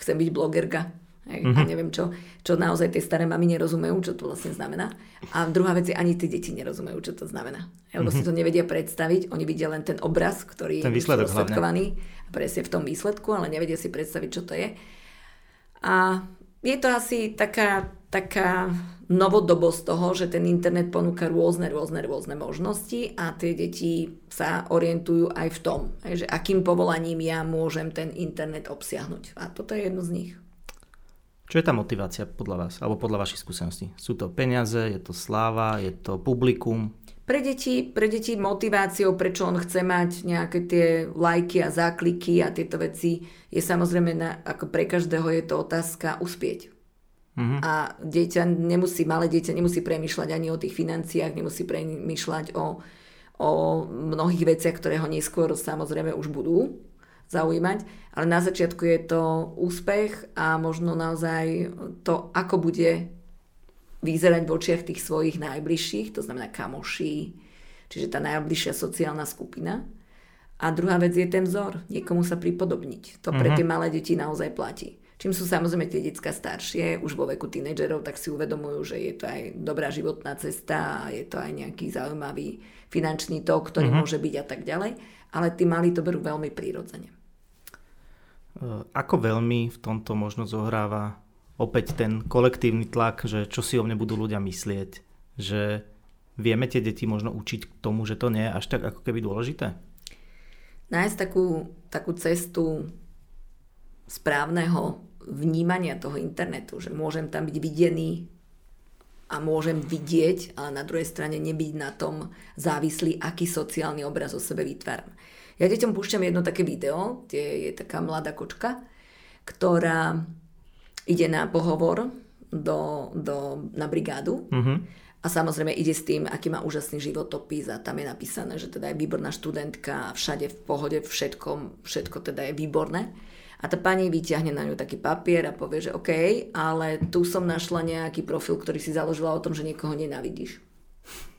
chcem byť blogerka, hej, mm-hmm. a mhm. neviem čo, čo naozaj tie staré mami nerozumejú, čo to vlastne znamená. A druhá vec je, ani tie deti nerozumejú, čo to znamená. Lebo mm-hmm. si to nevedia predstaviť, oni vidia len ten obraz, ktorý ten výsledok je osledkovaný, presne v tom výsledku, ale nevedia si predstaviť, čo to je. A je to asi taká, taká novodobosť toho, že ten internet ponúka rôzne, rôzne, rôzne možnosti a tie deti sa orientujú aj v tom, že akým povolaním ja môžem ten internet obsiahnuť. A toto je jedno z nich. Čo je tá motivácia podľa vás, alebo podľa vašich skúseností? Sú to peniaze, je to sláva, je to publikum? Pre deti, pre deti motiváciou, prečo on chce mať nejaké tie lajky a zákliky a tieto veci, je samozrejme, na, ako pre každého je to otázka uspieť Uh-huh. A dieťa nemusí, malé dieťa nemusí premýšľať ani o tých financiách, nemusí premýšľať o, o mnohých veciach, ktoré ho neskôr samozrejme už budú zaujímať, ale na začiatku je to úspech a možno naozaj to, ako bude vyzerať v očiach tých svojich najbližších, to znamená kamoší, čiže tá najbližšia sociálna skupina. A druhá vec je ten vzor, niekomu sa pripodobniť. To pre uh-huh. tie malé deti naozaj platí. Čím sú samozrejme tie detská staršie, už vo veku tínedžerov, tak si uvedomujú, že je to aj dobrá životná cesta a je to aj nejaký zaujímavý finančný tok, ktorý uh-huh. môže byť a tak ďalej. Ale tí mali to berú veľmi prírodzene. Ako veľmi v tomto možno zohráva opäť ten kolektívny tlak, že čo si o mne budú ľudia myslieť, že vieme tie deti možno učiť k tomu, že to nie je až tak ako keby dôležité? Nájsť takú, takú cestu správneho vnímania toho internetu, že môžem tam byť videný a môžem vidieť, ale na druhej strane nebyť na tom závislý, aký sociálny obraz o sebe vytváram. Ja deťom púšťam jedno také video, kde je taká mladá kočka, ktorá ide na pohovor do, do, na brigádu mm-hmm. a samozrejme ide s tým, aký má úžasný životopis a tam je napísané, že teda je výborná študentka a všade v pohode, všetko, všetko teda je výborné. A tá pani vyťahne na ňu taký papier a povie, že OK, ale tu som našla nejaký profil, ktorý si založila o tom, že niekoho nenávidíš.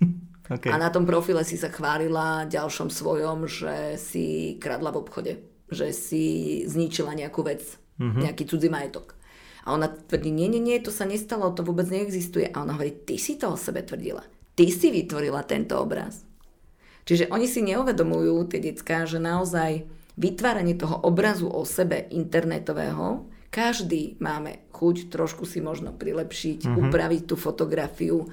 Okay. A na tom profile si sa chválila ďalšom svojom, že si kradla v obchode, že si zničila nejakú vec, mm-hmm. nejaký cudzí majetok. A ona tvrdí, nie, nie, nie, to sa nestalo, to vôbec neexistuje. A ona hovorí, ty si to o sebe tvrdila. Ty si vytvorila tento obraz. Čiže oni si neuvedomujú, tie detská, že naozaj vytváranie toho obrazu o sebe internetového, každý máme chuť trošku si možno prilepšiť, mm-hmm. upraviť tú fotografiu,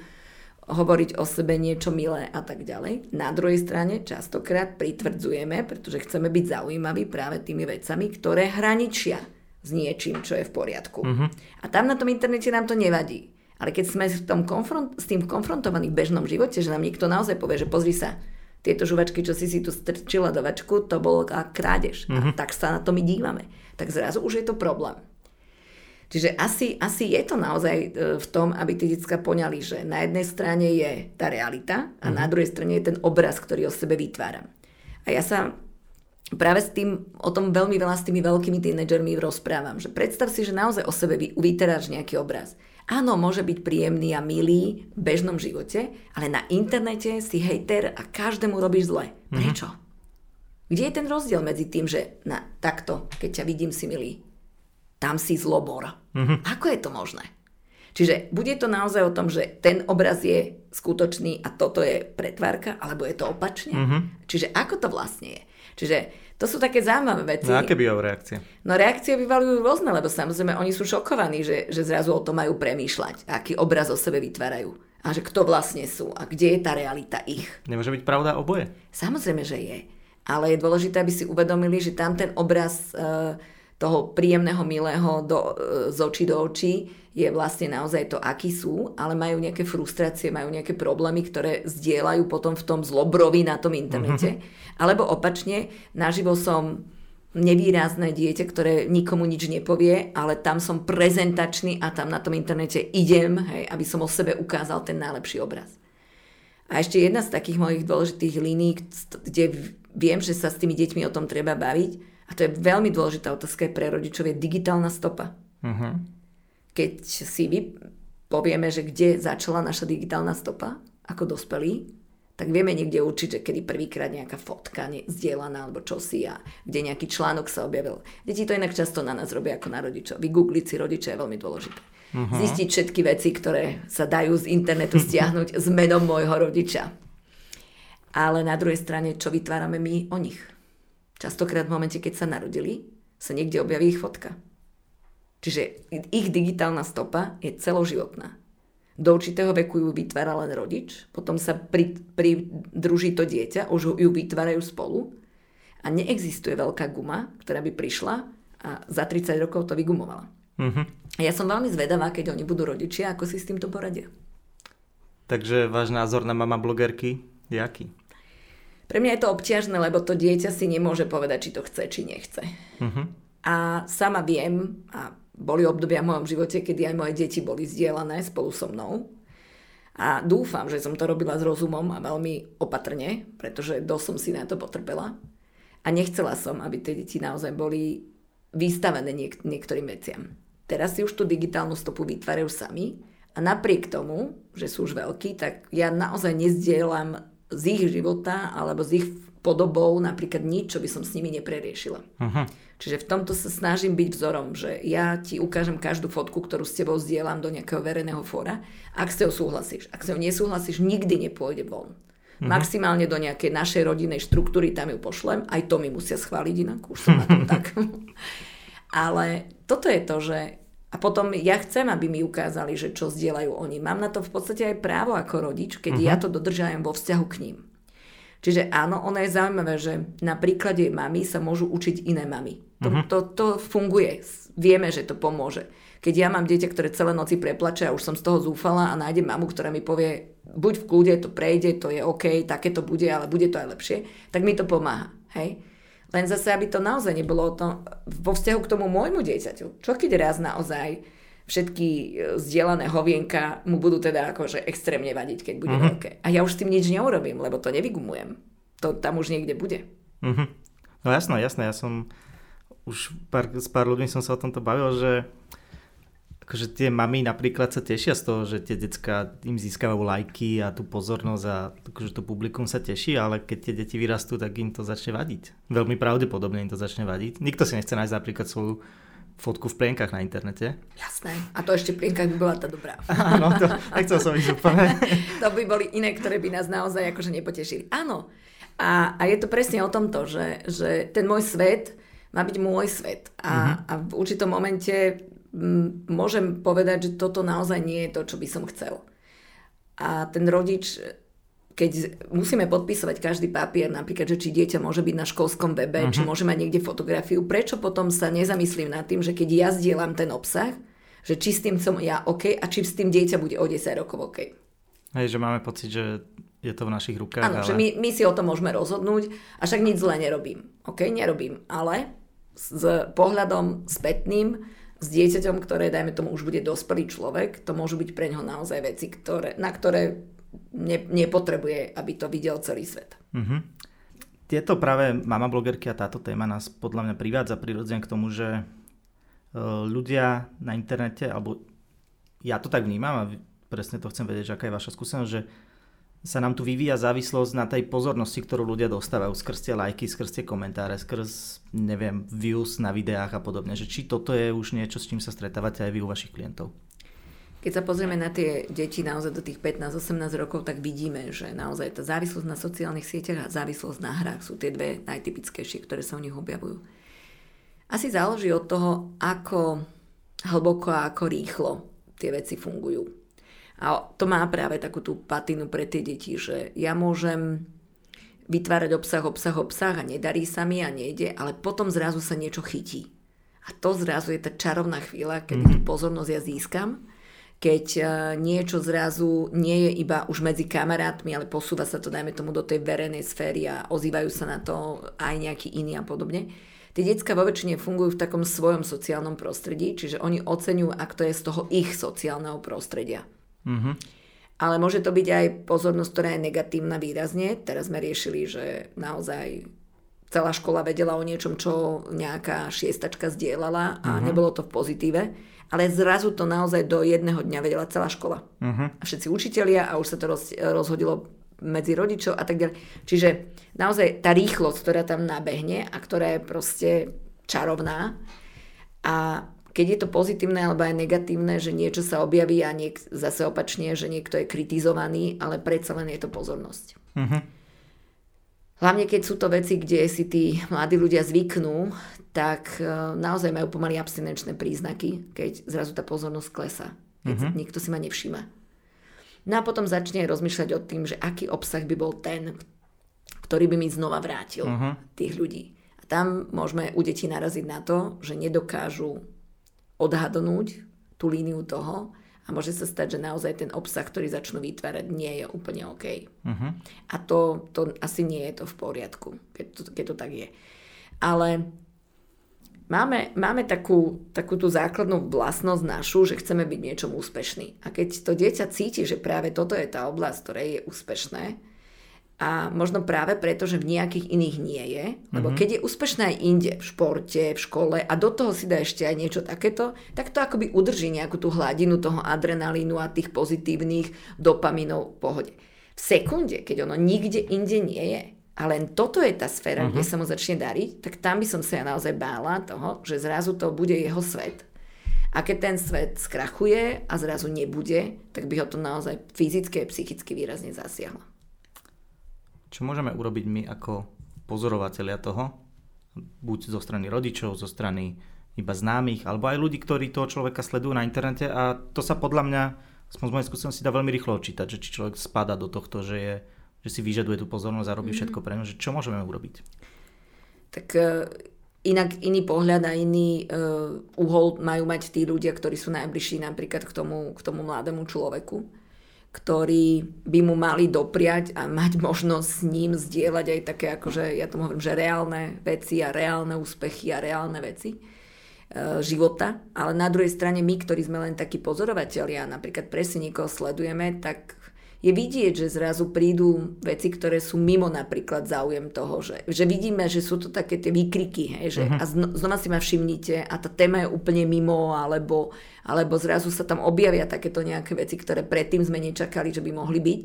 hovoriť o sebe niečo milé a tak ďalej. Na druhej strane častokrát pritvrdzujeme, pretože chceme byť zaujímaví práve tými vecami, ktoré hraničia s niečím, čo je v poriadku. Mm-hmm. A tam na tom internete nám to nevadí. Ale keď sme s, tom konfront, s tým konfrontovaní v bežnom živote, že nám niekto naozaj povie, že pozri sa, tieto žuvačky, čo si si tu strčila do vačku, to bolo krádež. Mm-hmm. A mhm. tak sa na to my dívame. Tak zrazu už je to problém. Čiže asi, asi je to naozaj e, v tom, aby tí detská poňali, že na jednej strane je tá realita a mm-hmm. na druhej strane je ten obraz, ktorý o sebe vytváram. A ja sa práve s tým, o tom veľmi veľa s tými veľkými tínedžermi rozprávam, že predstav si, že naozaj o sebe vyteráš nejaký obraz. Áno, môže byť príjemný a milý v bežnom živote, ale na internete si hejter a každému robíš zle. Mhm. Prečo? Mm-hmm. Kde je ten rozdiel medzi tým, že na takto, keď ťa vidím si milý, tam si zlobor. Mm-hmm. Ako je to možné? Čiže bude to naozaj o tom, že ten obraz je skutočný a toto je pretvárka, alebo je to opačne? Mm-hmm. Čiže ako to vlastne je? Čiže to sú také zaujímavé veci. No aké bývajú reakcie? No reakcie bývajú rôzne, lebo samozrejme oni sú šokovaní, že, že zrazu o tom majú premýšľať, aký obraz o sebe vytvárajú. A že kto vlastne sú a kde je tá realita ich. Nemôže byť pravda oboje? Samozrejme, že je. Ale je dôležité, aby si uvedomili, že tam ten obraz e, toho príjemného, milého do, e, z očí do očí je vlastne naozaj to, akí sú, ale majú nejaké frustrácie, majú nejaké problémy, ktoré zdieľajú potom v tom zlobrovi na tom internete. Mm-hmm. Alebo opačne, naživo som nevýrazné dieťa, ktoré nikomu nič nepovie, ale tam som prezentačný a tam na tom internete idem, hej, aby som o sebe ukázal ten najlepší obraz. A ešte jedna z takých mojich dôležitých línií, kde viem, že sa s tými deťmi o tom treba baviť, A to je veľmi dôležitá otázka pre rodičov, je digitálna stopa. Uh-huh. Keď si vy povieme, že kde začala naša digitálna stopa ako dospelí, tak vieme niekde určiť, že kedy prvýkrát nejaká fotka zdieľaná alebo čosi a kde nejaký článok sa objavil. Deti to inak často na nás robia ako na rodičov. Vygoogliť si rodiča je veľmi dôležité. Uh-huh. Zistiť všetky veci, ktoré sa dajú z internetu stiahnuť s menom môjho rodiča. Ale na druhej strane, čo vytvárame my o nich? Častokrát v momente, keď sa narodili, sa niekde objaví ich fotka. Čiže ich digitálna stopa je celoživotná do určitého veku ju vytvára len rodič, potom sa pri, pridruží to dieťa, už ju vytvárajú spolu a neexistuje veľká guma, ktorá by prišla a za 30 rokov to vygumovala. Uh-huh. Ja som veľmi zvedavá, keď oni budú rodičia, ako si s týmto poradia. Takže váš názor na mama blogerky je aký? Pre mňa je to obťažné, lebo to dieťa si nemôže povedať, či to chce, či nechce. Uh-huh. A sama viem, a boli obdobia v mojom živote, kedy aj moje deti boli zdieľané spolu so mnou. A dúfam, že som to robila s rozumom a veľmi opatrne, pretože dosť som si na to potrpela. A nechcela som, aby tie deti naozaj boli vystavené niek- niektorým veciam. Teraz si už tú digitálnu stopu vytvárajú sami a napriek tomu, že sú už veľkí, tak ja naozaj nezdielam z ich života alebo z ich podobou napríklad nič, čo by som s nimi nepreriešila. Uh-huh. Čiže v tomto sa snažím byť vzorom, že ja ti ukážem každú fotku, ktorú s tebou zdieľam do nejakého verejného fóra, ak s ňou súhlasíš. Ak s ňou nesúhlasíš, nikdy nepôjde von. Mm-hmm. Maximálne do nejakej našej rodinnej štruktúry tam ju pošlem, aj to mi musia schváliť inak, už som na tom tak. Ale toto je to, že a potom ja chcem, aby mi ukázali, že čo zdieľajú oni. Mám na to v podstate aj právo ako rodič, keď uh-huh. ja to dodržajem vo vzťahu k ním. Čiže áno, ono je zaujímavé, že na príklade mami sa môžu učiť iné mamy. To, uh-huh. to, to funguje. Vieme, že to pomôže. Keď ja mám dieťa, ktoré celé noci preplače a už som z toho zúfala a nájdem mamu, ktorá mi povie, buď v kľude, to prejde, to je OK, také to bude, ale bude to aj lepšie, tak mi to pomáha. Hej? Len zase, aby to naozaj nebolo to, vo vzťahu k tomu môjmu dieťaťu. Čo keď raz naozaj všetky e, zdieľané hovienka mu budú teda akože extrémne vadiť, keď bude uh-huh. veľké. A ja už s tým nič neurobím, lebo to nevygumujem. To tam už niekde bude. Uh-huh. No jasné, jasné. Ja som už pár, s pár ľuďmi som sa o tomto bavil, že akože tie mami napríklad sa tešia z toho, že tie decka im získavajú lajky a tú pozornosť a akože to publikum sa teší, ale keď tie deti vyrastú, tak im to začne vadiť. Veľmi pravdepodobne im to začne vadiť. Nikto si nechce nájsť napríklad svoju fotku v plienkach na internete. Jasné. A to ešte plienkach by bola tá dobrá. Áno, to nechcel som ísť úplne. to by boli iné, ktoré by nás naozaj akože nepotešili. Áno. A, a je to presne o tomto, že, že ten môj svet má byť môj svet. A, uh-huh. a v určitom momente môžem povedať, že toto naozaj nie je to, čo by som chcel. A ten rodič keď musíme podpísať každý papier, napríklad, že či dieťa môže byť na školskom webe, uh-huh. či mhm. môže mať niekde fotografiu, prečo potom sa nezamyslím nad tým, že keď ja zdieľam ten obsah, že či s tým som ja OK a či s tým dieťa bude o 10 rokov OK. Hej, že máme pocit, že je to v našich rukách. Áno, ale... že my, my si o tom môžeme rozhodnúť a však nič zle nerobím. OK, nerobím, ale s pohľadom spätným, s dieťaťom, ktoré, dajme tomu, už bude dospelý človek, to môžu byť pre ňoho naozaj veci, ktoré, na ktoré ne, nepotrebuje, aby to videl celý svet. Mm-hmm. Tieto práve mama blogerky a táto téma nás podľa mňa privádza prirodzene k tomu, že e, ľudia na internete, alebo ja to tak vnímam a presne to chcem vedieť, že aká je vaša skúsenosť, že sa nám tu vyvíja závislosť na tej pozornosti, ktorú ľudia dostávajú skrz tie lajky, skrz tie komentáre, skrz, neviem, views na videách a podobne. Že či toto je už niečo, s čím sa stretávate aj vy u vašich klientov? Keď sa pozrieme na tie deti naozaj do tých 15-18 rokov, tak vidíme, že naozaj tá závislosť na sociálnych sieťach a závislosť na hrách sú tie dve najtypickejšie, ktoré sa u nich objavujú. Asi záleží od toho, ako hlboko a ako rýchlo tie veci fungujú. A to má práve takú tú patinu pre tie deti, že ja môžem vytvárať obsah, obsah, obsah a nedarí sa mi a nejde, ale potom zrazu sa niečo chytí. A to zrazu je tá čarovná chvíľa, kedy mm-hmm. tú pozornosť ja získam keď e, niečo zrazu nie je iba už medzi kamarátmi, ale posúva sa to, dajme tomu, do tej verejnej sféry a ozývajú sa na to aj nejakí iní a podobne. Tie detská vo väčšine fungujú v takom svojom sociálnom prostredí, čiže oni oceňujú, ak to je z toho ich sociálneho prostredia. Mm-hmm. Ale môže to byť aj pozornosť, ktorá je negatívna výrazne. Teraz sme riešili, že naozaj celá škola vedela o niečom, čo nejaká šiestačka zdieľala a uh-huh. nebolo to v pozitíve. Ale zrazu to naozaj do jedného dňa vedela celá škola. Uh-huh. A všetci učitelia a už sa to roz, rozhodilo medzi rodičov a tak ďalej. Čiže naozaj tá rýchlosť, ktorá tam nabehne a ktorá je proste čarovná a keď je to pozitívne alebo aj negatívne, že niečo sa objaví a niek- zase opačne, že niekto je kritizovaný, ale predsa len je to pozornosť. Uh-huh. Hlavne keď sú to veci, kde si tí mladí ľudia zvyknú, tak e, naozaj majú pomaly abstinenčné príznaky, keď zrazu tá pozornosť klesá. Keď uh-huh. nikto si ma nevšíma. No a potom začne rozmýšľať o tým, že aký obsah by bol ten, ktorý by mi znova vrátil uh-huh. tých ľudí. A tam môžeme u detí naraziť na to, že nedokážu odhadnúť tú líniu toho, a môže sa stať, že naozaj ten obsah, ktorý začnú vytvárať, nie je úplne OK. Uh-huh. A to, to asi nie je to v poriadku, keď to, keď to tak je. Ale máme, máme takú, takú tú základnú vlastnosť našu, že chceme byť niečom úspešný. A keď to dieťa cíti, že práve toto je tá oblasť, ktorej je úspešné, a možno práve preto, že v nejakých iných nie je. Lebo mm-hmm. keď je úspešná aj inde, v športe, v škole a do toho si dá ešte aj niečo takéto, tak to akoby udrží nejakú tú hladinu toho adrenalínu a tých pozitívnych dopaminov v pohode. V sekunde, keď ono nikde inde nie je, a len toto je tá sféra, uh-huh. kde mhm. sa mu začne dariť, tak tam by som sa ja naozaj bála toho, že zrazu to bude jeho svet. A keď ten svet skrachuje a zrazu nebude, tak by ho to naozaj fyzicky a psychicky výrazne zasiahlo. Čo môžeme urobiť my ako pozorovatelia toho, buď zo strany rodičov, zo strany iba známych, alebo aj ľudí, ktorí toho človeka sledujú na internete a to sa podľa mňa, aspoň z mojej skúsenosti, dá veľmi rýchlo očítať, že či človek spada do tohto, že, je, že si vyžaduje tú pozornosť a robí mm-hmm. všetko pre ňu, že čo môžeme urobiť? Tak uh, inak iný pohľad a iný uh, uhol majú mať tí ľudia, ktorí sú najbližší napríklad k tomu, k tomu mladému človeku ktorí by mu mali dopriať a mať možnosť s ním zdieľať aj také, akože ja tomu hovorím, že reálne veci a reálne úspechy a reálne veci e, života. Ale na druhej strane my, ktorí sme len takí pozorovatelia, napríklad presne niekoho sledujeme, tak je vidieť, že zrazu prídu veci, ktoré sú mimo napríklad záujem toho, že, že vidíme, že sú to také tie výkriky, hej, že uh-huh. a zno, znova si ma všimnite a tá téma je úplne mimo, alebo, alebo zrazu sa tam objavia takéto nejaké veci, ktoré predtým sme nečakali, že by mohli byť.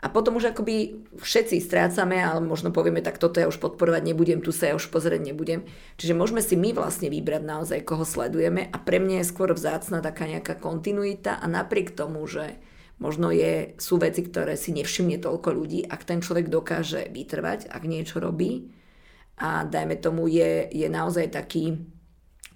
A potom už akoby všetci strácame, ale možno povieme, tak toto ja už podporovať nebudem, tu sa ja už pozrieť nebudem. Čiže môžeme si my vlastne vybrať naozaj, koho sledujeme a pre mňa je skôr vzácna taká nejaká kontinuita a napriek tomu, že Možno je, sú veci, ktoré si nevšimne toľko ľudí, ak ten človek dokáže vytrvať, ak niečo robí a dajme tomu je, je naozaj taký,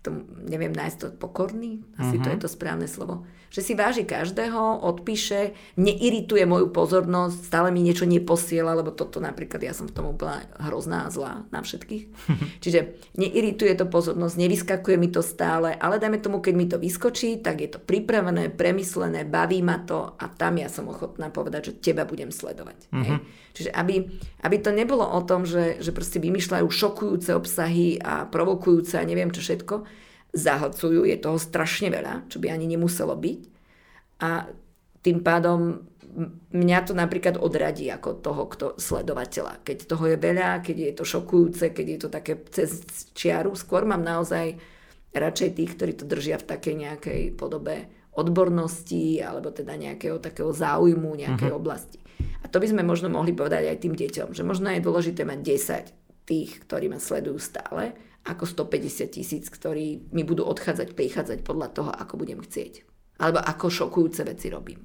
to, neviem nájsť to pokorný, asi uh-huh. to je mhm. to správne slovo, že si váži každého, odpíše, neirituje moju pozornosť, stále mi niečo neposiela, lebo toto napríklad ja som v tom úplne hrozná a zlá na všetkých. Čiže neirituje to pozornosť, nevyskakuje mi to stále, ale dajme tomu, keď mi to vyskočí, tak je to pripravené, premyslené, baví ma to a tam ja som ochotná povedať, že teba budem sledovať. Uh-huh. Hej? Čiže aby, aby to nebolo o tom, že, že proste vymýšľajú šokujúce obsahy a provokujúce a neviem čo všetko, zahlcujú, je toho strašne veľa, čo by ani nemuselo byť. A tým pádom mňa to napríklad odradí ako toho kto, sledovateľa. Keď toho je veľa, keď je to šokujúce, keď je to také cez čiaru, skôr mám naozaj radšej tých, ktorí to držia v takej nejakej podobe odbornosti alebo teda nejakého takého záujmu nejakej uh-huh. oblasti. A to by sme možno mohli povedať aj tým deťom, že možno je dôležité mať 10 tých, ktorí ma sledujú stále ako 150 tisíc, ktorí mi budú odchádzať, prichádzať podľa toho, ako budem chcieť. Alebo ako šokujúce veci robím.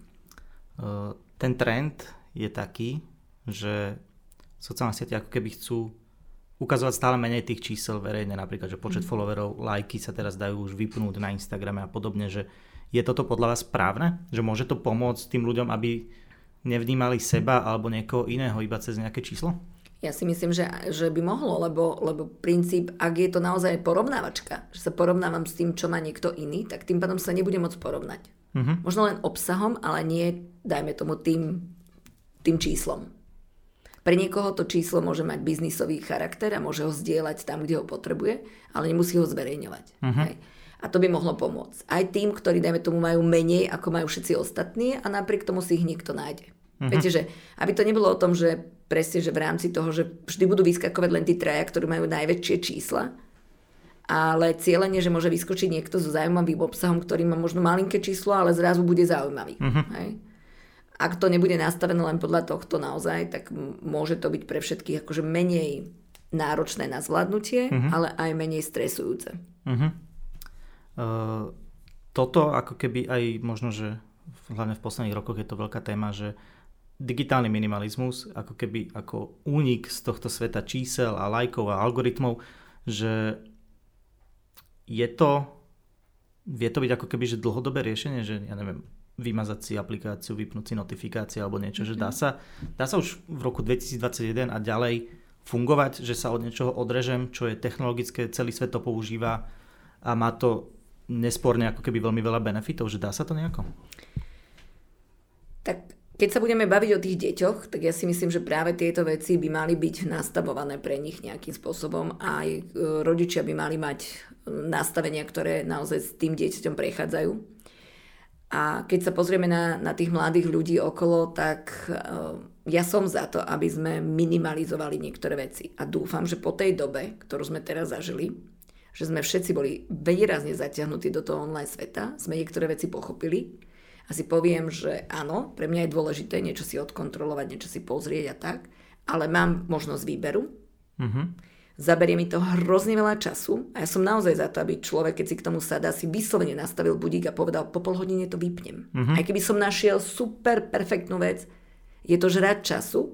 Ten trend je taký, že sociálne siete ako keby chcú ukazovať stále menej tých čísel verejne, napríklad, že počet mm. followerov, lajky sa teraz dajú už vypnúť na Instagrame a podobne, že je toto podľa vás správne? Že môže to pomôcť tým ľuďom, aby nevnímali seba alebo niekoho iného iba cez nejaké číslo? Ja si myslím, že, že by mohlo, lebo, lebo princíp, ak je to naozaj porovnávačka, že sa porovnávam s tým, čo má niekto iný, tak tým pádom sa nebude môcť porovnať. Uh-huh. Možno len obsahom, ale nie, dajme tomu, tým, tým číslom. Pre niekoho to číslo môže mať biznisový charakter a môže ho zdieľať tam, kde ho potrebuje, ale nemusí ho zverejňovať. Uh-huh. Hej. A to by mohlo pomôcť. Aj tým, ktorí, dajme tomu, majú menej, ako majú všetci ostatní a napriek tomu si ich niekto nájde. Uh-huh. Viete, že aby to nebolo o tom, že presne, že v rámci toho, že vždy budú vyskakovať len tí traja, ktorí majú najväčšie čísla, ale cieľenie, že môže vyskočiť niekto so zaujímavým obsahom, ktorý má možno malinké číslo, ale zrazu bude zaujímavý. Uh-huh. Hej? Ak to nebude nastavené len podľa tohto naozaj, tak môže to byť pre všetkých akože menej náročné na zvládnutie, uh-huh. ale aj menej stresujúce. Uh-huh. Uh, toto ako keby aj možno, že hlavne v posledných rokoch je to veľká téma, že digitálny minimalizmus ako keby ako únik z tohto sveta čísel a lajkov a algoritmov, že je to, vie to byť ako keby, že dlhodobé riešenie, že ja neviem, vymazať si aplikáciu, vypnúť si notifikácie alebo niečo, mm-hmm. že dá mhm. sa, dá sa už v roku 2021 a ďalej fungovať, že sa od niečoho odrežem, čo je technologické, celý svet to používa a má to nesporne ako keby veľmi veľa benefitov, že dá sa to nejako? Tak keď sa budeme baviť o tých deťoch, tak ja si myslím, že práve tieto veci by mali byť nastavované pre nich nejakým spôsobom a aj e, rodičia by mali mať e, nastavenia, ktoré naozaj s tým dieťaťom prechádzajú. A keď sa pozrieme na, na tých mladých ľudí okolo, tak uh, ja som za to, aby sme minimalizovali niektoré veci. A dúfam, že po tej dobe, ktorú sme teraz zažili, že sme všetci boli výrazne zatiahnutí do toho online sveta, sme niektoré veci pochopili a si poviem, že áno, pre mňa je dôležité niečo si odkontrolovať, niečo si pozrieť a tak, ale mám možnosť výberu. Mm-hmm. Zaberie mi to hrozne veľa času a ja som naozaj za to, aby človek, keď si k tomu sadá, si vyslovene nastavil budík a povedal, po pol hodine to vypnem. Mm-hmm. Aj keby som našiel super perfektnú vec, je to žrať času,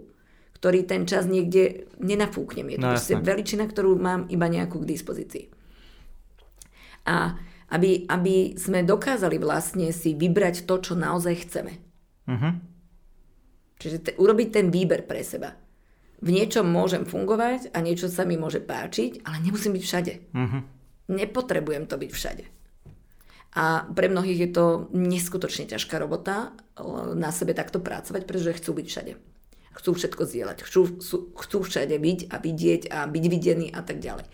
ktorý ten čas niekde nenafúknem. Je to no, proste veličina, ktorú mám iba nejakú k dispozícii. A aby, aby sme dokázali vlastne si vybrať to, čo naozaj chceme. Uh-huh. Čiže te, urobiť ten výber pre seba. V niečom môžem fungovať a niečo sa mi môže páčiť, ale nemusím byť všade. Uh-huh. Nepotrebujem to byť všade. A pre mnohých je to neskutočne ťažká robota na sebe takto pracovať, pretože chcú byť všade. Chcú všetko zdieľať, chcú, chcú všade byť a vidieť a byť videný a tak ďalej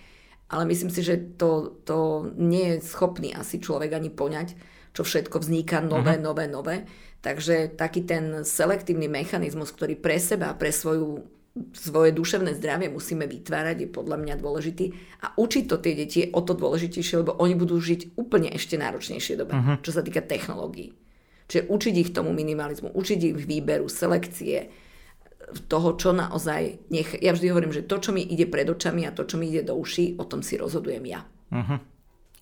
ale myslím si, že to, to nie je schopný asi človek ani poňať, čo všetko vzniká nové, uh-huh. nové, nové. Takže taký ten selektívny mechanizmus, ktorý pre seba, pre svoju, svoje duševné zdravie musíme vytvárať, je podľa mňa dôležitý. A učiť to tie deti je o to dôležitejšie, lebo oni budú žiť úplne ešte náročnejšie dobe, uh-huh. čo sa týka technológií. Čiže učiť ich tomu minimalizmu, učiť ich výberu, selekcie, toho, čo naozaj... Nech, ja vždy hovorím, že to, čo mi ide pred očami a to, čo mi ide do uší, o tom si rozhodujem ja. Uh-huh.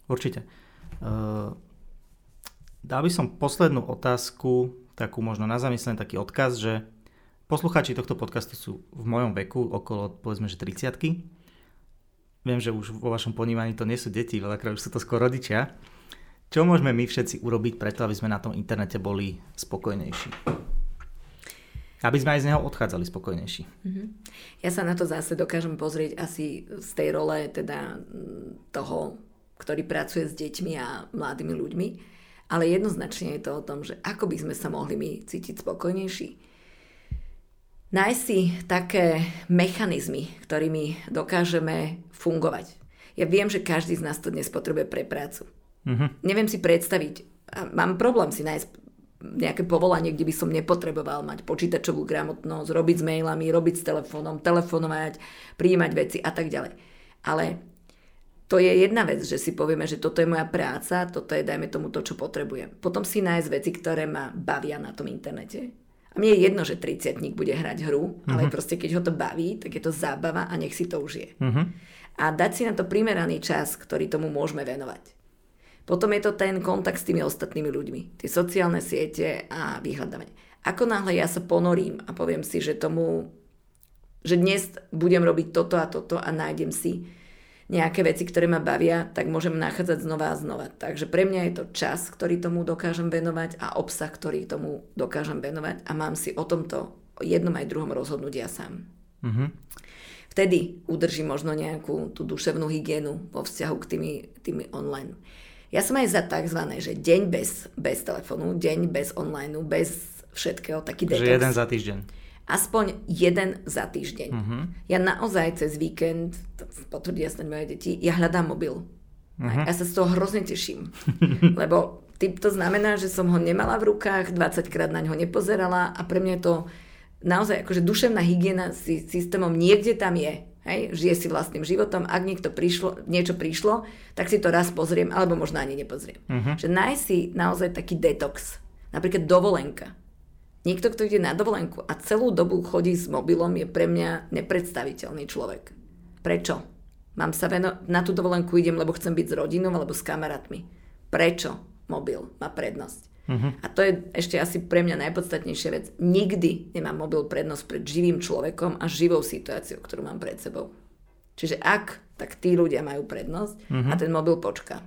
Určite. Uh, dal by som poslednú otázku, takú možno na zamyslenie, taký odkaz, že poslucháči tohto podcastu sú v mojom veku, okolo povedzme, že 30 Viem, že už vo vašom ponímaní to nie sú deti, veľakrát už sú to skoro rodičia. Čo môžeme my všetci urobiť preto, aby sme na tom internete boli spokojnejší? Aby sme aj z neho odchádzali spokojnejší. Mm-hmm. Ja sa na to zase dokážem pozrieť asi z tej role teda mm, toho, ktorý pracuje s deťmi a mladými ľuďmi. Ale jednoznačne je to o tom, že ako by sme sa mohli my cítiť spokojnejší. Nájsť si také mechanizmy, ktorými dokážeme fungovať. Ja viem, že každý z nás to dnes potrebuje pre prácu. Mm-hmm. Neviem si predstaviť, a mám problém si nájsť nejaké povolanie, kde by som nepotreboval mať počítačovú gramotnosť, robiť s mailami, robiť s telefónom, telefonovať, prijímať veci a tak ďalej. Ale to je jedna vec, že si povieme, že toto je moja práca, toto je, dajme tomu, to, čo potrebujem. Potom si nájsť veci, ktoré ma bavia na tom internete. A mne je jedno, že 30 bude hrať hru, uh-huh. ale mhm. proste keď ho to baví, tak je to zábava a nech si to užije. Uh-huh. A dať si na to primeraný čas, ktorý tomu môžeme venovať. Potom je to ten kontakt s tými ostatnými ľuďmi, tie sociálne siete a vyhľadávanie. Ako náhle ja sa ponorím a poviem si, že tomu, že dnes budem robiť toto a toto a nájdem si nejaké veci, ktoré ma bavia, tak môžem nachádzať znova a znova. Takže pre mňa je to čas, ktorý tomu dokážem venovať a obsah, ktorý tomu dokážem venovať a mám si o tomto jednom aj druhom rozhodnúť ja sám. Mm-hmm. Vtedy udržím možno nejakú tú duševnú hygienu vo vzťahu k tými, tými online. Ja som aj za tzv. že deň bez, bez telefónu, deň bez online, bez všetkého, taký detox. Že jeden za týždeň. Aspoň jeden za týždeň. Uh-huh. Ja naozaj cez víkend, potvrdia sa moje deti, ja hľadám mobil. Uh-huh. Ja sa z toho hrozne teším, lebo to znamená, že som ho nemala v rukách, 20 krát na ňo nepozerala a pre mňa je to naozaj akože duševná hygiena si systémom niekde tam je. Hej, žije si vlastným životom, ak niekto prišlo, niečo prišlo, tak si to raz pozriem, alebo možno ani nepozriem. Uh-huh. Že nájsť si naozaj taký detox. Napríklad dovolenka. Niekto, kto ide na dovolenku a celú dobu chodí s mobilom, je pre mňa nepredstaviteľný človek. Prečo? Mám sa veno- na tú dovolenku idem, lebo chcem byť s rodinou alebo s kamarátmi. Prečo mobil má prednosť? Uh-huh. A to je ešte asi pre mňa najpodstatnejšia vec. Nikdy nemá mobil prednosť pred živým človekom a živou situáciou, ktorú mám pred sebou. Čiže ak, tak tí ľudia majú prednosť uh-huh. a ten mobil počká.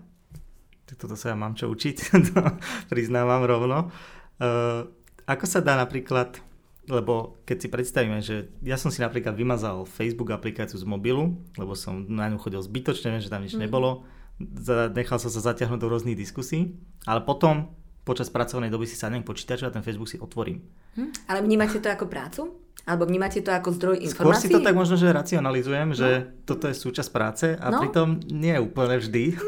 Tak toto sa ja mám čo učiť, priznávam rovno. Uh, ako sa dá napríklad, lebo keď si predstavíme, že ja som si napríklad vymazal Facebook aplikáciu z mobilu, lebo som na ňu chodil zbytočne, viem, že tam nič mm. nebolo, nechal som sa zaťahnuť do rôznych diskusí, ale potom počas pracovnej doby si sadnem k počítaču a ten Facebook si otvorím. Hm? Ale vnímate to ako prácu? Alebo vnímate to ako zdroj informácií? Skôr si to tak možno, že racionalizujem, no. že toto je súčasť práce a no. pritom nie úplne vždy.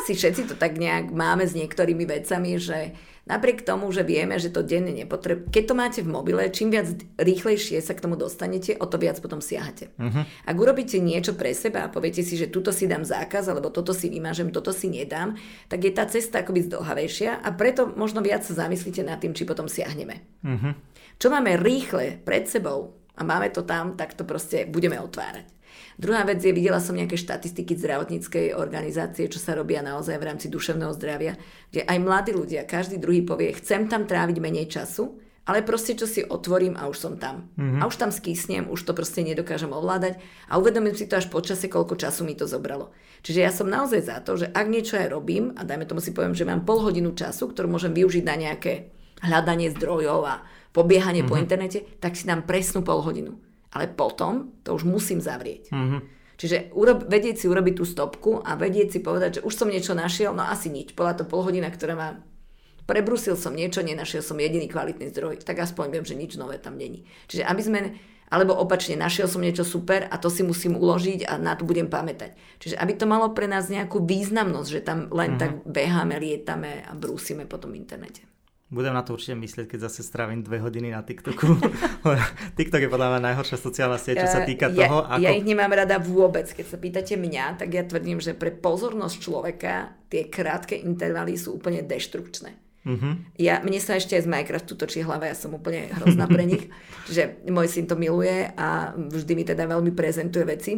Asi všetci to tak nejak máme s niektorými vecami, že Napriek tomu, že vieme, že to denne nepotrebujeme, keď to máte v mobile, čím viac rýchlejšie sa k tomu dostanete, o to viac potom siahate. Uh-huh. Ak urobíte niečo pre seba a poviete si, že tuto si dám zákaz, alebo toto si vymážem, toto si nedám, tak je tá cesta akoby zdlhavejšia a preto možno viac sa zamyslíte nad tým, či potom siahneme. Uh-huh. Čo máme rýchle pred sebou a máme to tam, tak to proste budeme otvárať. Druhá vec je, videla som nejaké štatistiky zdravotníckej organizácie, čo sa robia naozaj v rámci duševného zdravia, kde aj mladí ľudia, každý druhý povie, chcem tam tráviť menej času, ale proste čo si otvorím a už som tam. Mm-hmm. A už tam skýsnem, už to proste nedokážem ovládať a uvedomím si to až počase, koľko času mi to zobralo. Čiže ja som naozaj za to, že ak niečo aj robím, a dajme tomu si poviem, že mám pol hodinu času, ktorú môžem využiť na nejaké hľadanie zdrojov a pobiehanie mm-hmm. po mhm. internete, tak si dám presnú pol hodinu ale potom to už musím zavrieť. Mm-hmm. Čiže urob, vedieť si urobiť tú stopku a vedieť si povedať, že už som niečo našiel, no asi nič. Bola to pol hodina, ktorá ma prebrusil som niečo, nenašiel som jediný kvalitný zdroj, tak aspoň viem, že nič nové tam není. Čiže aby sme, alebo opačne, našiel som niečo super a to si musím uložiť a na to budem pamätať. Čiže aby to malo pre nás nejakú významnosť, že tam len mm-hmm. tak beháme, lietame a brúsime po tom internete. Budem na to určite myslieť, keď zase strávim dve hodiny na TikToku. TikTok je podľa mňa najhoršia sociálna sieť, čo sa týka ja, toho, ako... Ja ich nemám rada vôbec. Keď sa pýtate mňa, tak ja tvrdím, že pre pozornosť človeka tie krátke intervaly sú úplne deštrukčné. Uh-huh. Ja, mne sa ešte aj z Minecraftu točí hlava, ja som úplne hrozná pre nich. Čiže môj syn to miluje a vždy mi teda veľmi prezentuje veci.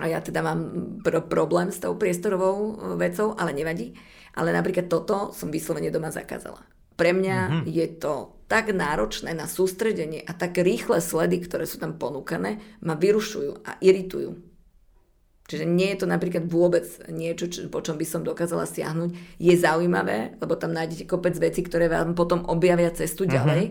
A ja teda mám pr- problém s tou priestorovou vecou, ale nevadí. Ale napríklad toto som vyslovene doma zakázala. Pre mňa mm-hmm. je to tak náročné na sústredenie a tak rýchle sledy, ktoré sú tam ponúkané, ma vyrušujú a iritujú. Čiže nie je to napríklad vôbec niečo, čo, po čom by som dokázala stiahnuť. Je zaujímavé, lebo tam nájdete kopec veci, ktoré vám potom objavia cestu mm-hmm. ďalej,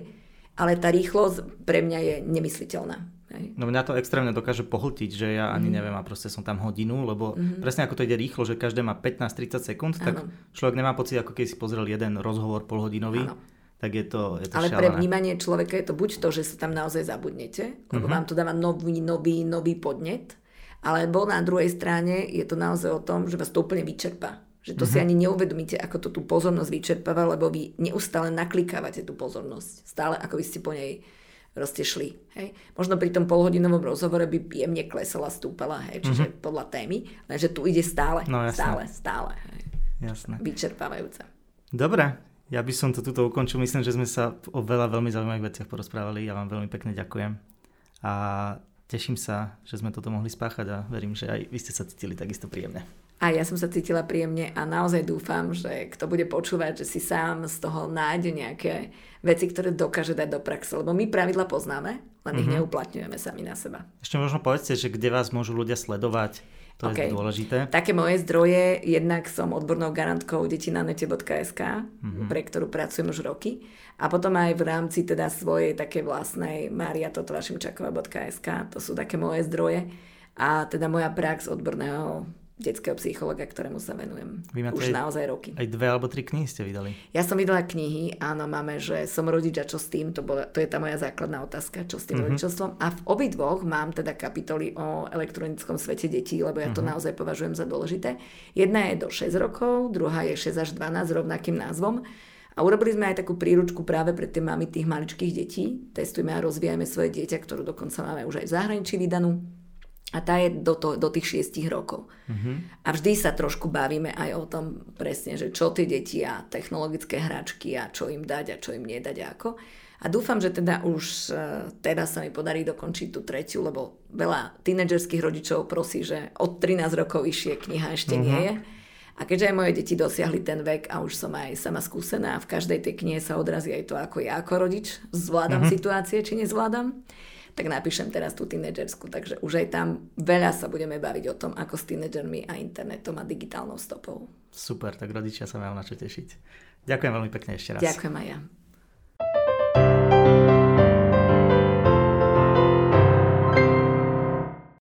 ale tá rýchlosť pre mňa je nemysliteľná. Hej. No mňa to extrémne dokáže pohltiť, že ja ani mm. neviem a proste som tam hodinu, lebo mm. presne ako to ide rýchlo, že každé má 15-30 sekúnd, ano. tak človek nemá pocit, ako keď si pozrel jeden rozhovor polhodinový. Ano. Tak je to, je to Ale šialené. pre vnímanie človeka je to buď to, že sa tam naozaj zabudnete, lebo mm-hmm. vám to dáva nový, nový, nový podnet, alebo na druhej strane je to naozaj o tom, že vás to úplne vyčerpá. Že to mm-hmm. si mhm. ani neuvedomíte, ako to tú pozornosť vyčerpáva, lebo vy neustále naklikávate tú pozornosť. Stále ako by ste po nej proste šli. Hej. Možno pri tom polhodinovom rozhovore by jemne klesala, stúpala, hej, čiže mm-hmm. podľa témy, lenže tu ide stále, no, stále, stále. Hej. Jasné. Vyčerpávajúce. Dobre, ja by som to tuto ukončil. Myslím, že sme sa o veľa veľmi zaujímavých veciach porozprávali. Ja vám veľmi pekne ďakujem. A teším sa, že sme toto mohli spáchať a verím, že aj vy ste sa cítili takisto príjemne. A ja som sa cítila príjemne a naozaj dúfam, že kto bude počúvať, že si sám z toho nájde nejaké veci, ktoré dokáže dať do praxe. Lebo my pravidla poznáme, len mm-hmm. ich mhm. neuplatňujeme sami na seba. Ešte možno povedzte, že kde vás môžu ľudia sledovať. To okay. je dôležité. Také moje zdroje, jednak som odbornou garantkou detinanete.sk, mm-hmm. pre ktorú pracujem už roky. A potom aj v rámci teda svojej také vlastnej mariatotovašimčakova.sk, to sú také moje zdroje. A teda moja prax odborného detského psychologa, ktorému sa venujem Vy máte už aj, naozaj roky. Aj dve alebo tri knihy ste vydali. Ja som vydala knihy, áno, máme, že som rodič a čo s tým, to, bola, to je tá moja základná otázka, čo s tým mm-hmm. rodičovstvom. A v obidvoch mám teda kapitoly o elektronickom svete detí, lebo ja to mm-hmm. naozaj považujem za dôležité. Jedna je do 6 rokov, druhá je 6 až 12 s rovnakým názvom. A urobili sme aj takú príručku práve pre tie mamy tých maličkých detí. Testujeme a rozvíjame svoje dieťa, ktorú dokonca máme už aj v zahraničí vydanú. A tá je do, to, do tých šiestich rokov. Uh-huh. A vždy sa trošku bavíme aj o tom presne, že čo tie deti a technologické hračky a čo im dať a čo im nedať a ako. A dúfam, že teda už uh, teraz sa mi podarí dokončiť tú tretiu, lebo veľa tínedžerských rodičov prosí, že od 13 rokov vyššie kniha ešte uh-huh. nie je. A keďže aj moje deti dosiahli ten vek a už som aj sama skúsená, v každej tej knihe sa odrazí aj to, ako ja ako rodič zvládam uh-huh. situácie, či nezvládam, tak napíšem teraz tú tínedžerskú. Takže už aj tam veľa sa budeme baviť o tom, ako s tínedžermi a internetom a digitálnou stopou. Super, tak rodičia sa majú na čo tešiť. Ďakujem veľmi pekne ešte raz. Ďakujem aj ja.